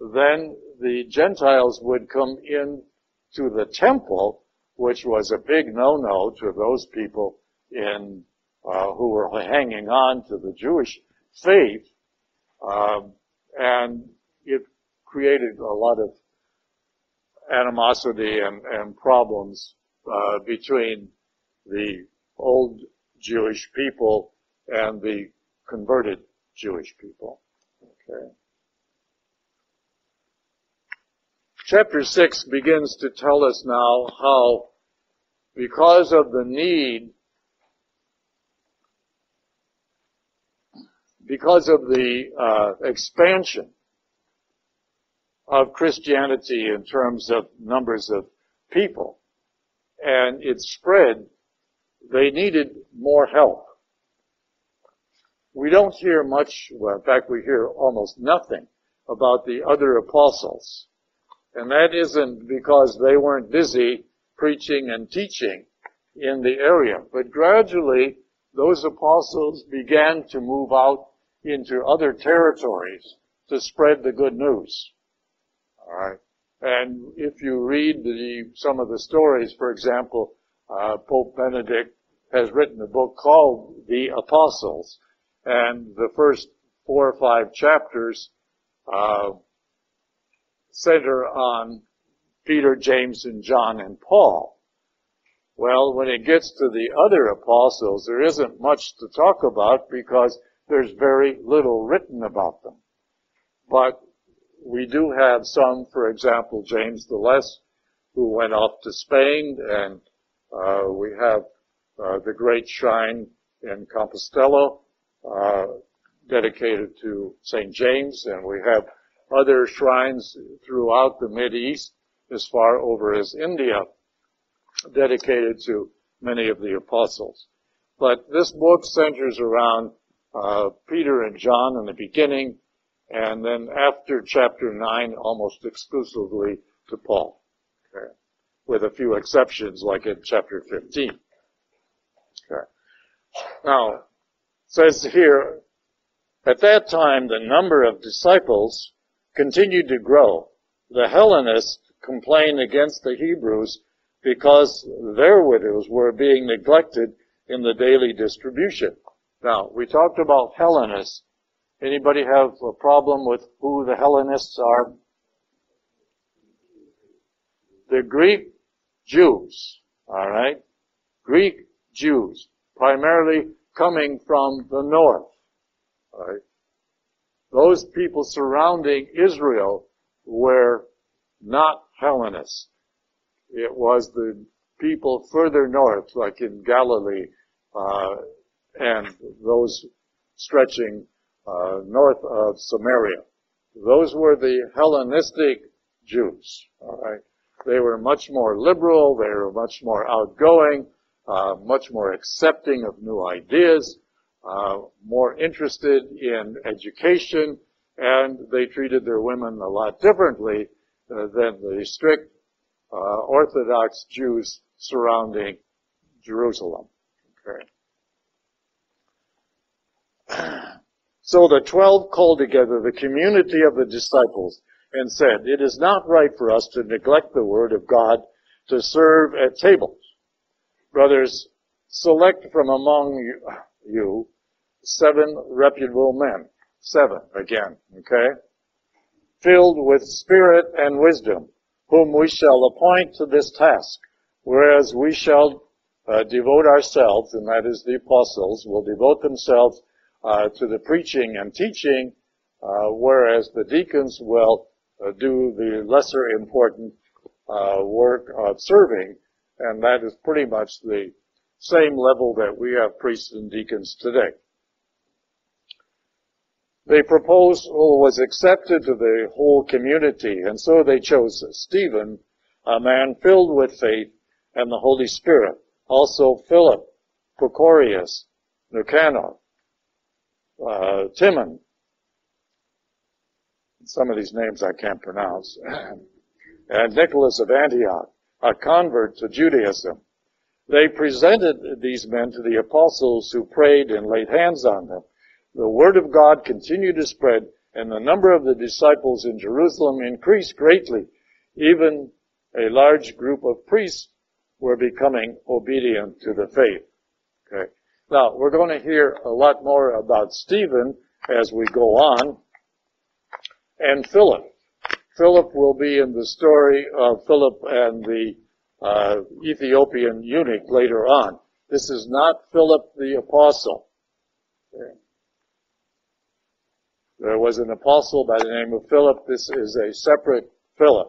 then the Gentiles would come in to the temple, which was a big no-no to those people in uh, who were hanging on to the Jewish faith, um, and it created a lot of animosity and, and problems uh, between the old Jewish people and the converted Jewish people. Okay. Chapter 6 begins to tell us now how, because of the need, because of the uh, expansion of Christianity in terms of numbers of people and its spread, they needed more help. We don't hear much, well, in fact, we hear almost nothing about the other apostles. And that isn't because they weren't busy preaching and teaching in the area. But gradually, those apostles began to move out into other territories to spread the good news. Alright. And if you read the, some of the stories, for example, uh, Pope Benedict has written a book called The Apostles, and the first four or five chapters uh, center on Peter, James, and John and Paul. Well, when it gets to the other apostles, there isn't much to talk about because there's very little written about them. But we do have some, for example, James the Less, who went off to Spain, and uh, we have the great shrine in Compostela uh, dedicated to St. James, and we have other shrines throughout the East as far over as India dedicated to many of the apostles. But this book centers around uh, Peter and John in the beginning, and then after chapter 9, almost exclusively to Paul. Okay. With a few exceptions, like in chapter 15. Okay. Now, says here, at that time the number of disciples continued to grow. The Hellenists complained against the Hebrews because their widows were being neglected in the daily distribution. Now, we talked about Hellenists Anybody have a problem with who the Hellenists are? The Greek Jews, alright? Greek Jews, primarily coming from the north, alright? Those people surrounding Israel were not Hellenists. It was the people further north, like in Galilee, uh, and those stretching uh, north of Samaria. Those were the Hellenistic Jews. All right, they were much more liberal. They were much more outgoing, uh, much more accepting of new ideas, uh, more interested in education, and they treated their women a lot differently uh, than the strict uh, Orthodox Jews surrounding Jerusalem. Okay. So the twelve called together the community of the disciples and said, It is not right for us to neglect the word of God to serve at tables. Brothers, select from among you seven reputable men. Seven, again, okay? Filled with spirit and wisdom, whom we shall appoint to this task, whereas we shall uh, devote ourselves, and that is the apostles, will devote themselves uh, to the preaching and teaching, uh, whereas the deacons will uh, do the lesser important uh, work of serving, and that is pretty much the same level that we have priests and deacons today. The proposal was accepted to the whole community, and so they chose Stephen, a man filled with faith and the Holy Spirit, also Philip, Prochorus, Nicanor, uh, Timon. Some of these names I can't pronounce. and Nicholas of Antioch, a convert to Judaism. They presented these men to the apostles who prayed and laid hands on them. The word of God continued to spread and the number of the disciples in Jerusalem increased greatly. Even a large group of priests were becoming obedient to the faith. Okay. Now, we're going to hear a lot more about Stephen as we go on, and Philip. Philip will be in the story of Philip and the uh, Ethiopian eunuch later on. This is not Philip the apostle. There was an apostle by the name of Philip. This is a separate Philip.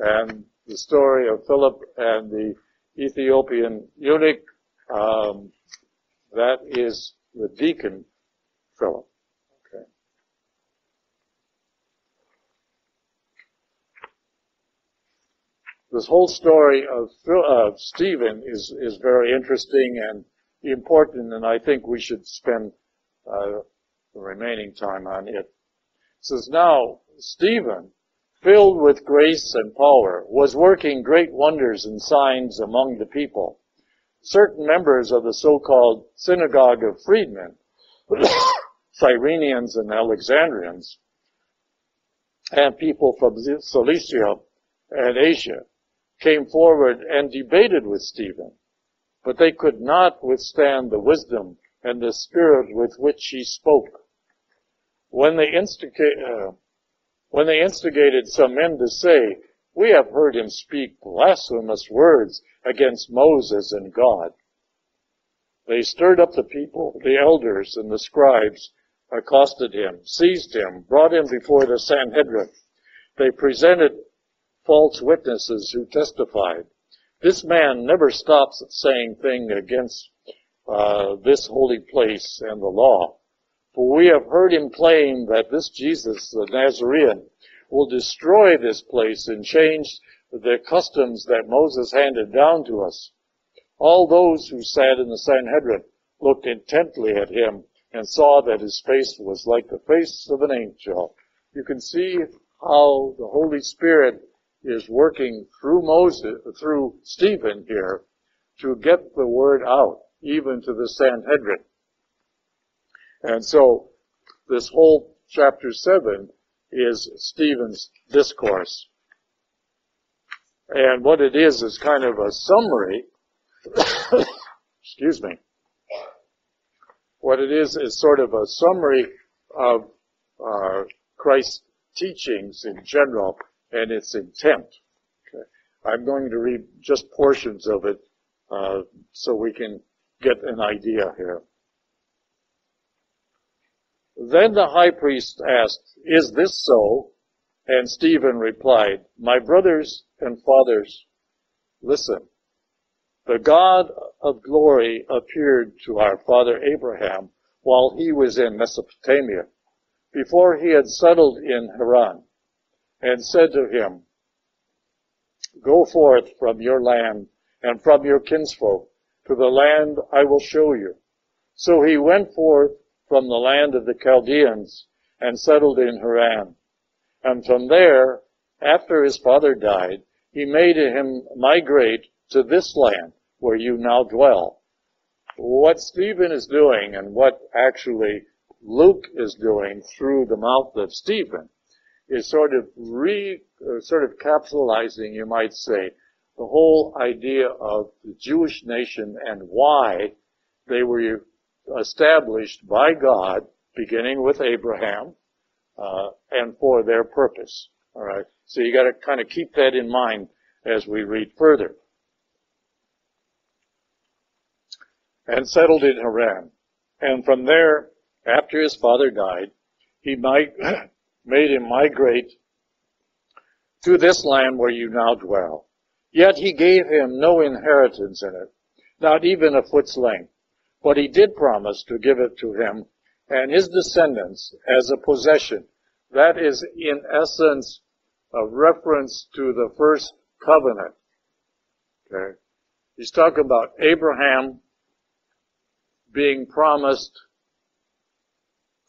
And the story of Philip and the Ethiopian eunuch um, that is the deacon Philip. This whole story of, of Stephen is, is very interesting and important, and I think we should spend uh, the remaining time on it. It says, Now, Stephen, filled with grace and power, was working great wonders and signs among the people certain members of the so-called synagogue of freedmen Cyrenians and Alexandrians, and people from Cilicia and Asia came forward and debated with Stephen, but they could not withstand the wisdom and the spirit with which he spoke. When they, uh, when they instigated some men to say, we have heard him speak blasphemous words against Moses and God. They stirred up the people, the elders and the scribes, accosted him, seized him, brought him before the Sanhedrin. They presented false witnesses who testified. This man never stops saying thing against uh, this holy place and the law. For we have heard him claim that this Jesus, the Nazarene, will destroy this place and change the customs that Moses handed down to us. All those who sat in the Sanhedrin looked intently at him and saw that his face was like the face of an angel. You can see how the Holy Spirit is working through Moses, through Stephen here to get the word out, even to the Sanhedrin. And so this whole chapter 7 is Stephen's discourse. And what it is is kind of a summary. excuse me. What it is is sort of a summary of uh, Christ's teachings in general and its intent. Okay. I'm going to read just portions of it uh, so we can get an idea here. Then the high priest asked, Is this so? And Stephen replied, My brothers and fathers, listen. The God of glory appeared to our father Abraham while he was in Mesopotamia, before he had settled in Haran, and said to him, Go forth from your land and from your kinsfolk to the land I will show you. So he went forth from the land of the Chaldeans and settled in Haran. And from there, after his father died, he made him migrate to this land where you now dwell. What Stephen is doing and what actually Luke is doing through the mouth of Stephen is sort of re, uh, sort of capsulizing, you might say, the whole idea of the Jewish nation and why they were established by God, beginning with Abraham, uh, and for their purpose. All right. So you got to kind of keep that in mind as we read further. And settled in Haran. And from there, after his father died, he might, made him migrate to this land where you now dwell. Yet he gave him no inheritance in it, not even a foot's length. But he did promise to give it to him and his descendants as a possession. That is, in essence, a reference to the first covenant. Okay. He's talking about Abraham being promised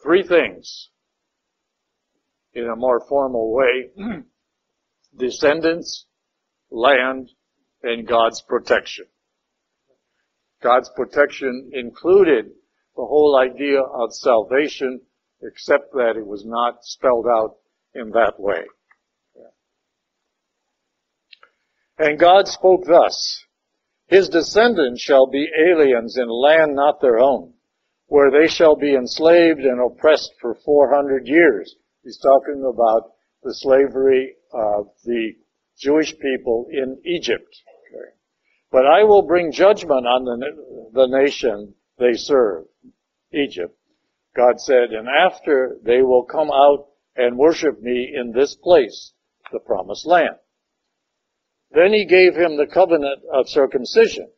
three things in a more formal way. Descendants, land, and God's protection. God's protection included the whole idea of salvation, except that it was not spelled out in that way. And God spoke thus, His descendants shall be aliens in land not their own, where they shall be enslaved and oppressed for 400 years. He's talking about the slavery of the Jewish people in Egypt. But I will bring judgment on the, the nation they serve, Egypt. God said, and after they will come out and worship me in this place, the promised land. Then he gave him the covenant of circumcision.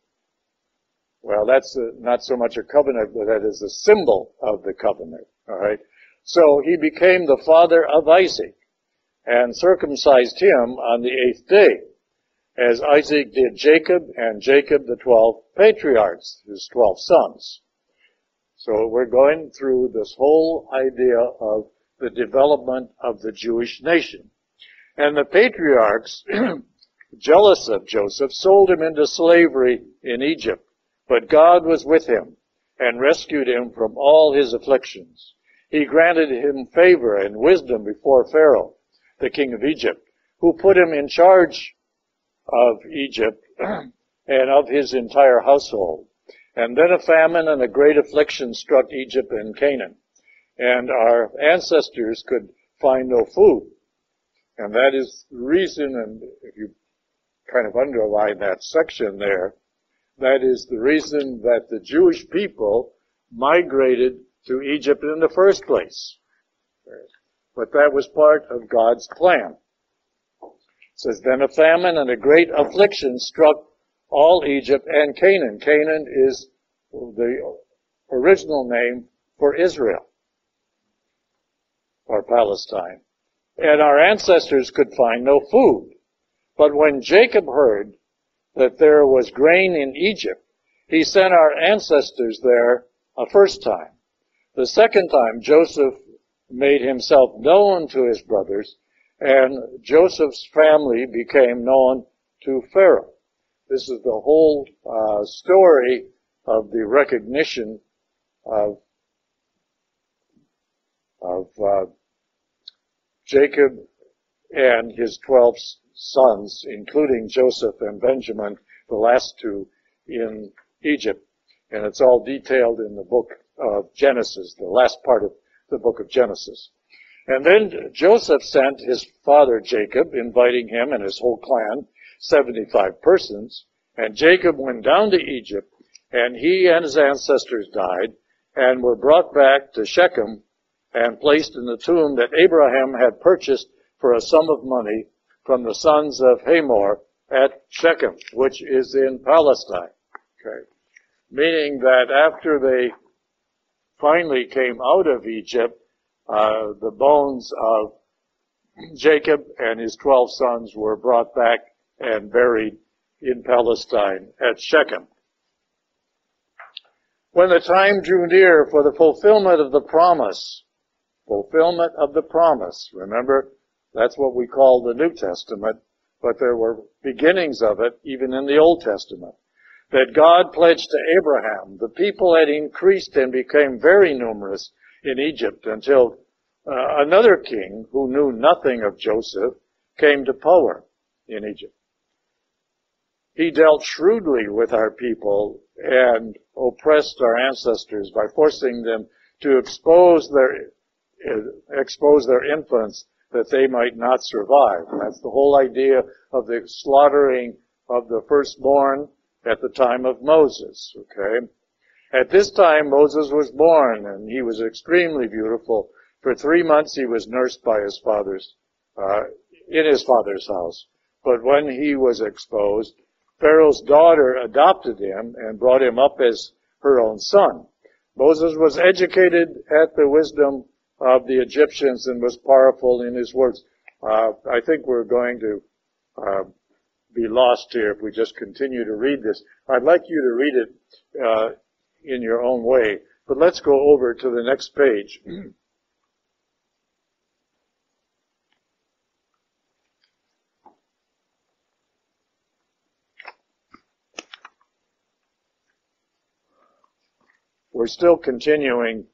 Well, that's a, not so much a covenant, but that is a symbol of the covenant. All right. So he became the father of Isaac and circumcised him on the eighth day as Isaac did Jacob and Jacob the twelve patriarchs, his twelve sons. So we're going through this whole idea of the development of the Jewish nation. And the patriarchs, jealous of Joseph, sold him into slavery in Egypt. But God was with him and rescued him from all his afflictions. He granted him favor and wisdom before Pharaoh, the king of Egypt, who put him in charge of Egypt and of his entire household. And then a famine and a great affliction struck Egypt and Canaan. And our ancestors could find no food. And that is the reason, and if you kind of underline that section there, that is the reason that the Jewish people migrated to Egypt in the first place. But that was part of God's plan. It says, then a famine and a great affliction struck all Egypt and Canaan. Canaan is the original name for Israel or Palestine. And our ancestors could find no food. But when Jacob heard that there was grain in Egypt, he sent our ancestors there a first time. The second time, Joseph made himself known to his brothers, and Joseph's family became known to Pharaoh. This is the whole uh, story of the recognition of of uh, Jacob and his twelve sons, including Joseph and Benjamin, the last two in Egypt. And it's all detailed in the book of Genesis, the last part of the book of Genesis. And then Joseph sent his father Jacob, inviting him and his whole clan 75 persons, and Jacob went down to Egypt, and he and his ancestors died, and were brought back to Shechem, and placed in the tomb that Abraham had purchased for a sum of money from the sons of Hamor at Shechem, which is in Palestine. Okay. Meaning that after they finally came out of Egypt, uh, the bones of Jacob and his twelve sons were brought back and buried in Palestine at Shechem. When the time drew near for the fulfillment of the promise, fulfillment of the promise, remember, that's what we call the New Testament, but there were beginnings of it even in the Old Testament. That God pledged to Abraham, the people had increased and became very numerous in Egypt until uh, another king who knew nothing of Joseph came to power in Egypt. He dealt shrewdly with our people and oppressed our ancestors by forcing them to expose their, expose their infants that they might not survive. That's the whole idea of the slaughtering of the firstborn at the time of Moses, okay? At this time, Moses was born, and he was extremely beautiful. For three months, he was nursed by his father's, uh, in his father's house. But when he was exposed, Pharaoh's daughter adopted him and brought him up as her own son. Moses was educated at the wisdom of the Egyptians and was powerful in his words. Uh, I think we're going to uh, be lost here if we just continue to read this. I'd like you to read it uh, in your own way, but let's go over to the next page. we're still continuing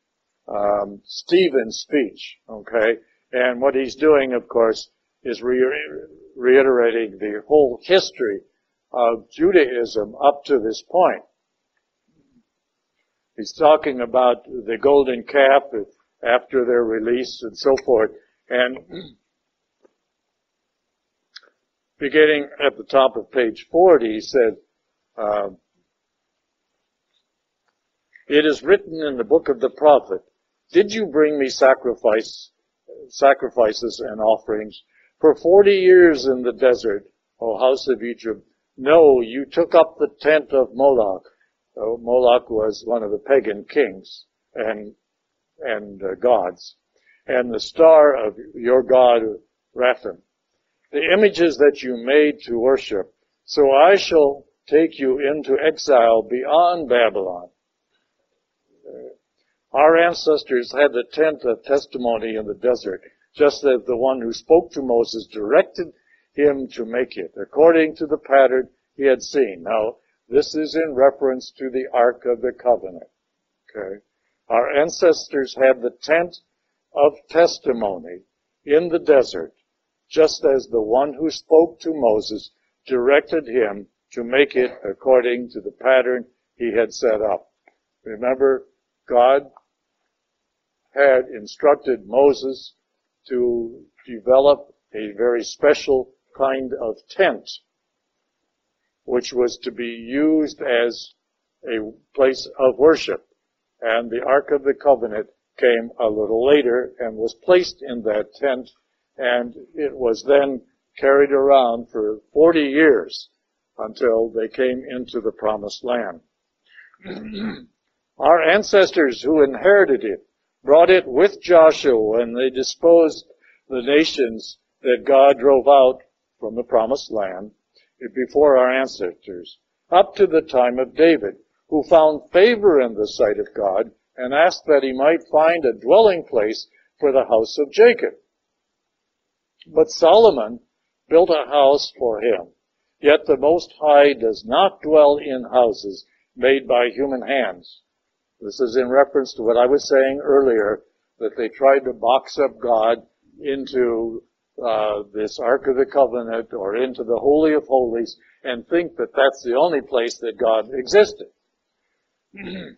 um, Stephen's speech, okay? And what he's doing, of course, is re- reiterating the whole history of Judaism up to this point. He's talking about the golden calf after their release and so forth. And beginning at the top of page 40, he said, uh, it is written in the book of the prophet, Did you bring me sacrifice, sacrifices and offerings for forty years in the desert, O house of Egypt? No, you took up the tent of Moloch. Oh, Moloch was one of the pagan kings and, and uh, gods. And the star of your god, Rephan. The images that you made to worship. So I shall take you into exile beyond Babylon our ancestors had the tent of testimony in the desert, just as the one who spoke to Moses directed him to make it, according to the pattern he had seen. Now, this is in reference to the Ark of the Covenant. Okay? Our ancestors had the tent of testimony in the desert, just as the one who spoke to Moses directed him to make it according to the pattern he had set up. Remember, God had instructed Moses to develop a very special kind of tent, which was to be used as a place of worship. And the Ark of the Covenant came a little later and was placed in that tent, and it was then carried around for 40 years until they came into the promised land. Our ancestors who inherited it brought it with Joshua and they disposed the nations that God drove out from the promised land before our ancestors up to the time of David, who found favor in the sight of God and asked that he might find a dwelling place for the house of Jacob. But Solomon built a house for him. Yet the Most High does not dwell in houses made by human hands. This is in reference to what I was saying earlier, that they tried to box up God into uh, this Ark of the Covenant or into the Holy of Holies and think that that's the only place that God existed.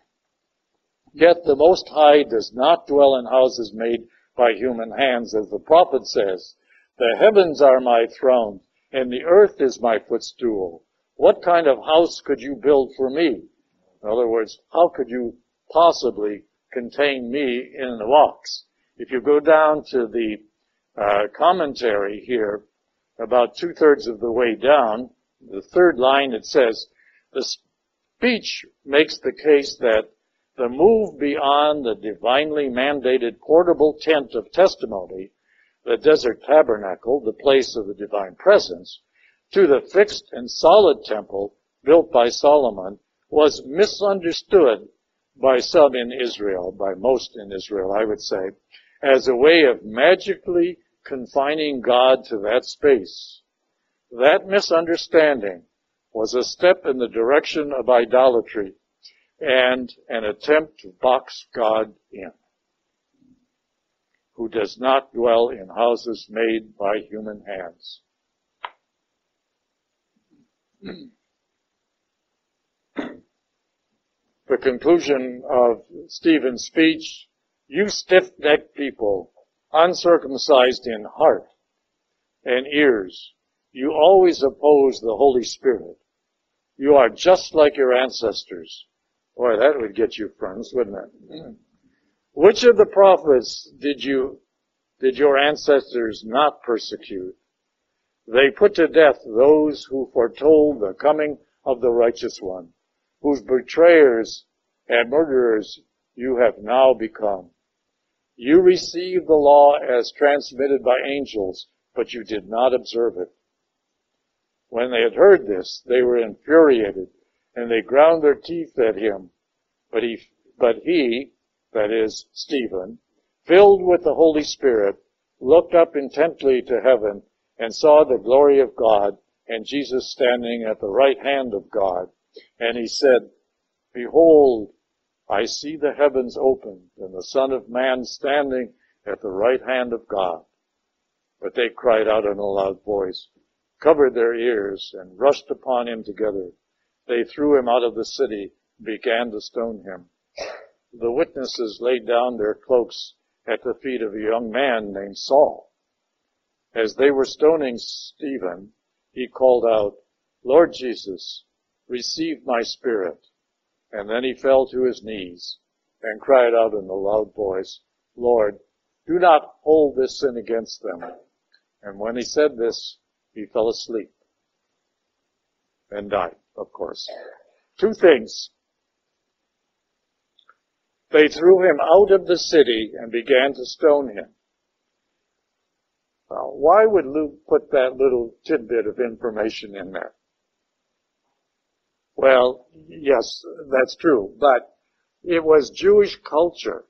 Yet the Most High does not dwell in houses made by human hands, as the prophet says. The heavens are my throne, and the earth is my footstool. What kind of house could you build for me? In other words, how could you possibly contain me in the box? If you go down to the uh, commentary here, about two thirds of the way down, the third line it says, the speech makes the case that the move beyond the divinely mandated portable tent of testimony, the desert tabernacle, the place of the divine presence, to the fixed and solid temple built by Solomon was misunderstood by some in Israel, by most in Israel, I would say, as a way of magically confining God to that space. That misunderstanding was a step in the direction of idolatry and an attempt to box God in, who does not dwell in houses made by human hands. The conclusion of Stephen's speech, you stiff-necked people, uncircumcised in heart and ears, you always oppose the Holy Spirit. You are just like your ancestors. Boy, that would get you friends, wouldn't it? Mm-hmm. Which of the prophets did you, did your ancestors not persecute? They put to death those who foretold the coming of the righteous one, whose betrayers and murderers you have now become. You received the law as transmitted by angels, but you did not observe it. When they had heard this, they were infuriated, and they ground their teeth at him. But he, but he, that is, Stephen, filled with the Holy Spirit, looked up intently to heaven and saw the glory of God and Jesus standing at the right hand of God. And he said, Behold, I see the heavens opened and the Son of Man standing at the right hand of God. But they cried out in a loud voice, covered their ears, and rushed upon him together. They threw him out of the city, began to stone him. The witnesses laid down their cloaks at the feet of a young man named Saul. As they were stoning Stephen, he called out, Lord Jesus, receive my spirit. And then he fell to his knees and cried out in a loud voice, Lord, do not hold this sin against them. And when he said this, he fell asleep and died, of course. Two things. They threw him out of the city and began to stone him. Now, why would Luke put that little tidbit of information in there? Well, yes, that's true, but it was Jewish culture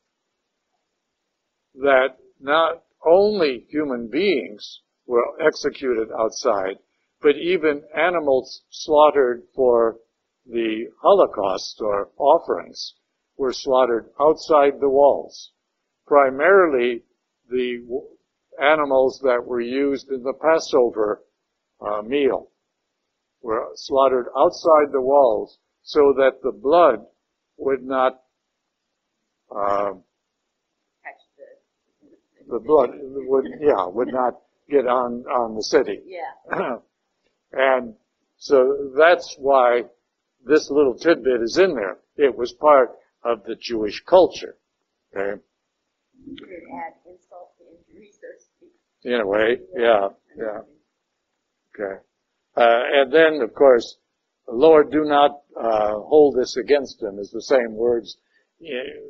that not only human beings were executed outside, but even animals slaughtered for the Holocaust or offerings were slaughtered outside the walls. Primarily the animals that were used in the Passover uh, meal were slaughtered outside the walls so that the blood would not uh, the blood would yeah would not get on on the city. Yeah. and so that's why this little tidbit is in there. It was part of the Jewish culture. Okay. You could add insult to injury, so to speak. In a way, yeah, yeah. Okay. Uh, and then, of course, Lord, do not uh, hold this against him is the same words,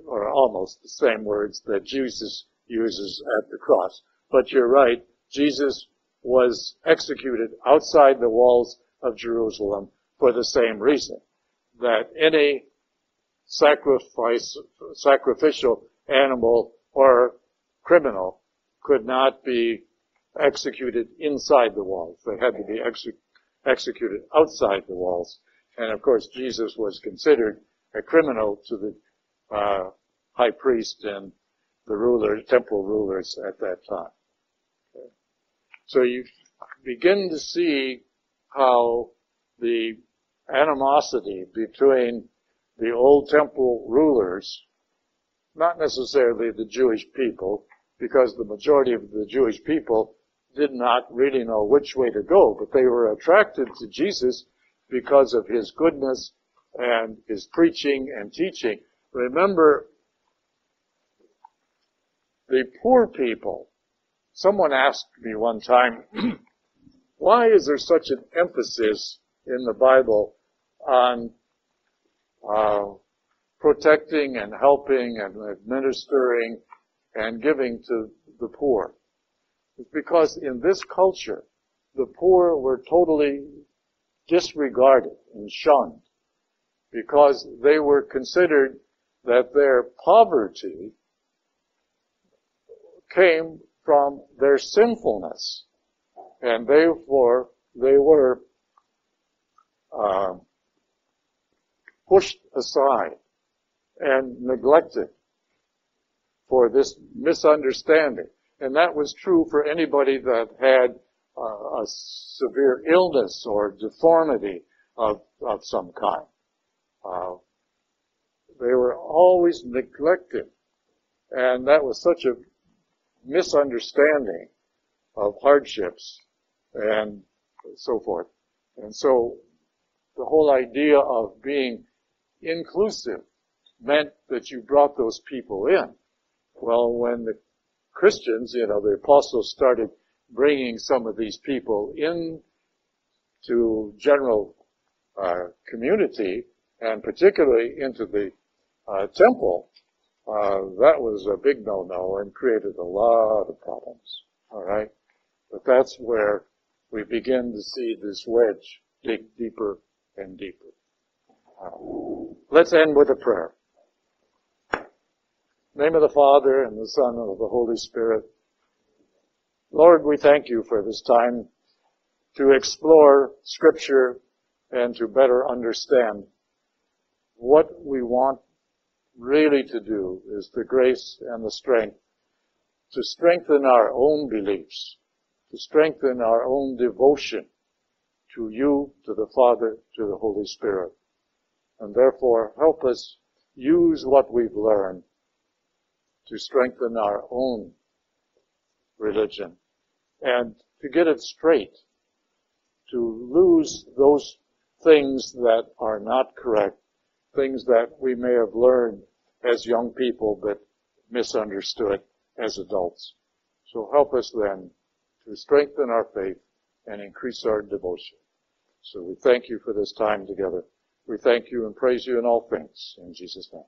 or almost the same words that Jesus uses at the cross. But you're right, Jesus was executed outside the walls of Jerusalem for the same reason. That any sacrifice, sacrificial animal or criminal could not be executed inside the walls. They had to be exe- executed outside the walls. And of course, Jesus was considered a criminal to the uh, high priest and the ruler, temple rulers at that time. Okay. So you begin to see how the animosity between the old temple rulers, not necessarily the Jewish people, because the majority of the Jewish people did not really know which way to go, but they were attracted to Jesus because of his goodness and his preaching and teaching. Remember, the poor people, someone asked me one time, why is there such an emphasis in the Bible on uh, protecting and helping and administering and giving to the poor. Because in this culture, the poor were totally disregarded and shunned because they were considered that their poverty came from their sinfulness and therefore they were uh, pushed aside and neglected for this misunderstanding. And that was true for anybody that had uh, a severe illness or deformity of, of some kind. Uh, they were always neglected. And that was such a misunderstanding of hardships and so forth. And so the whole idea of being inclusive meant that you brought those people in. Well, when the Christians, you know, the apostles started bringing some of these people in to general uh, community and particularly into the uh, temple, uh, that was a big no-no and created a lot of problems. All right, but that's where we begin to see this wedge dig deeper and deeper. Let's end with a prayer. Name of the Father and the Son and of the Holy Spirit. Lord, we thank you for this time to explore scripture and to better understand what we want really to do is the grace and the strength to strengthen our own beliefs, to strengthen our own devotion to you, to the Father, to the Holy Spirit. And therefore, help us use what we've learned to strengthen our own religion and to get it straight, to lose those things that are not correct, things that we may have learned as young people but misunderstood as adults. So help us then to strengthen our faith and increase our devotion. So we thank you for this time together. We thank you and praise you in all things. In Jesus' name.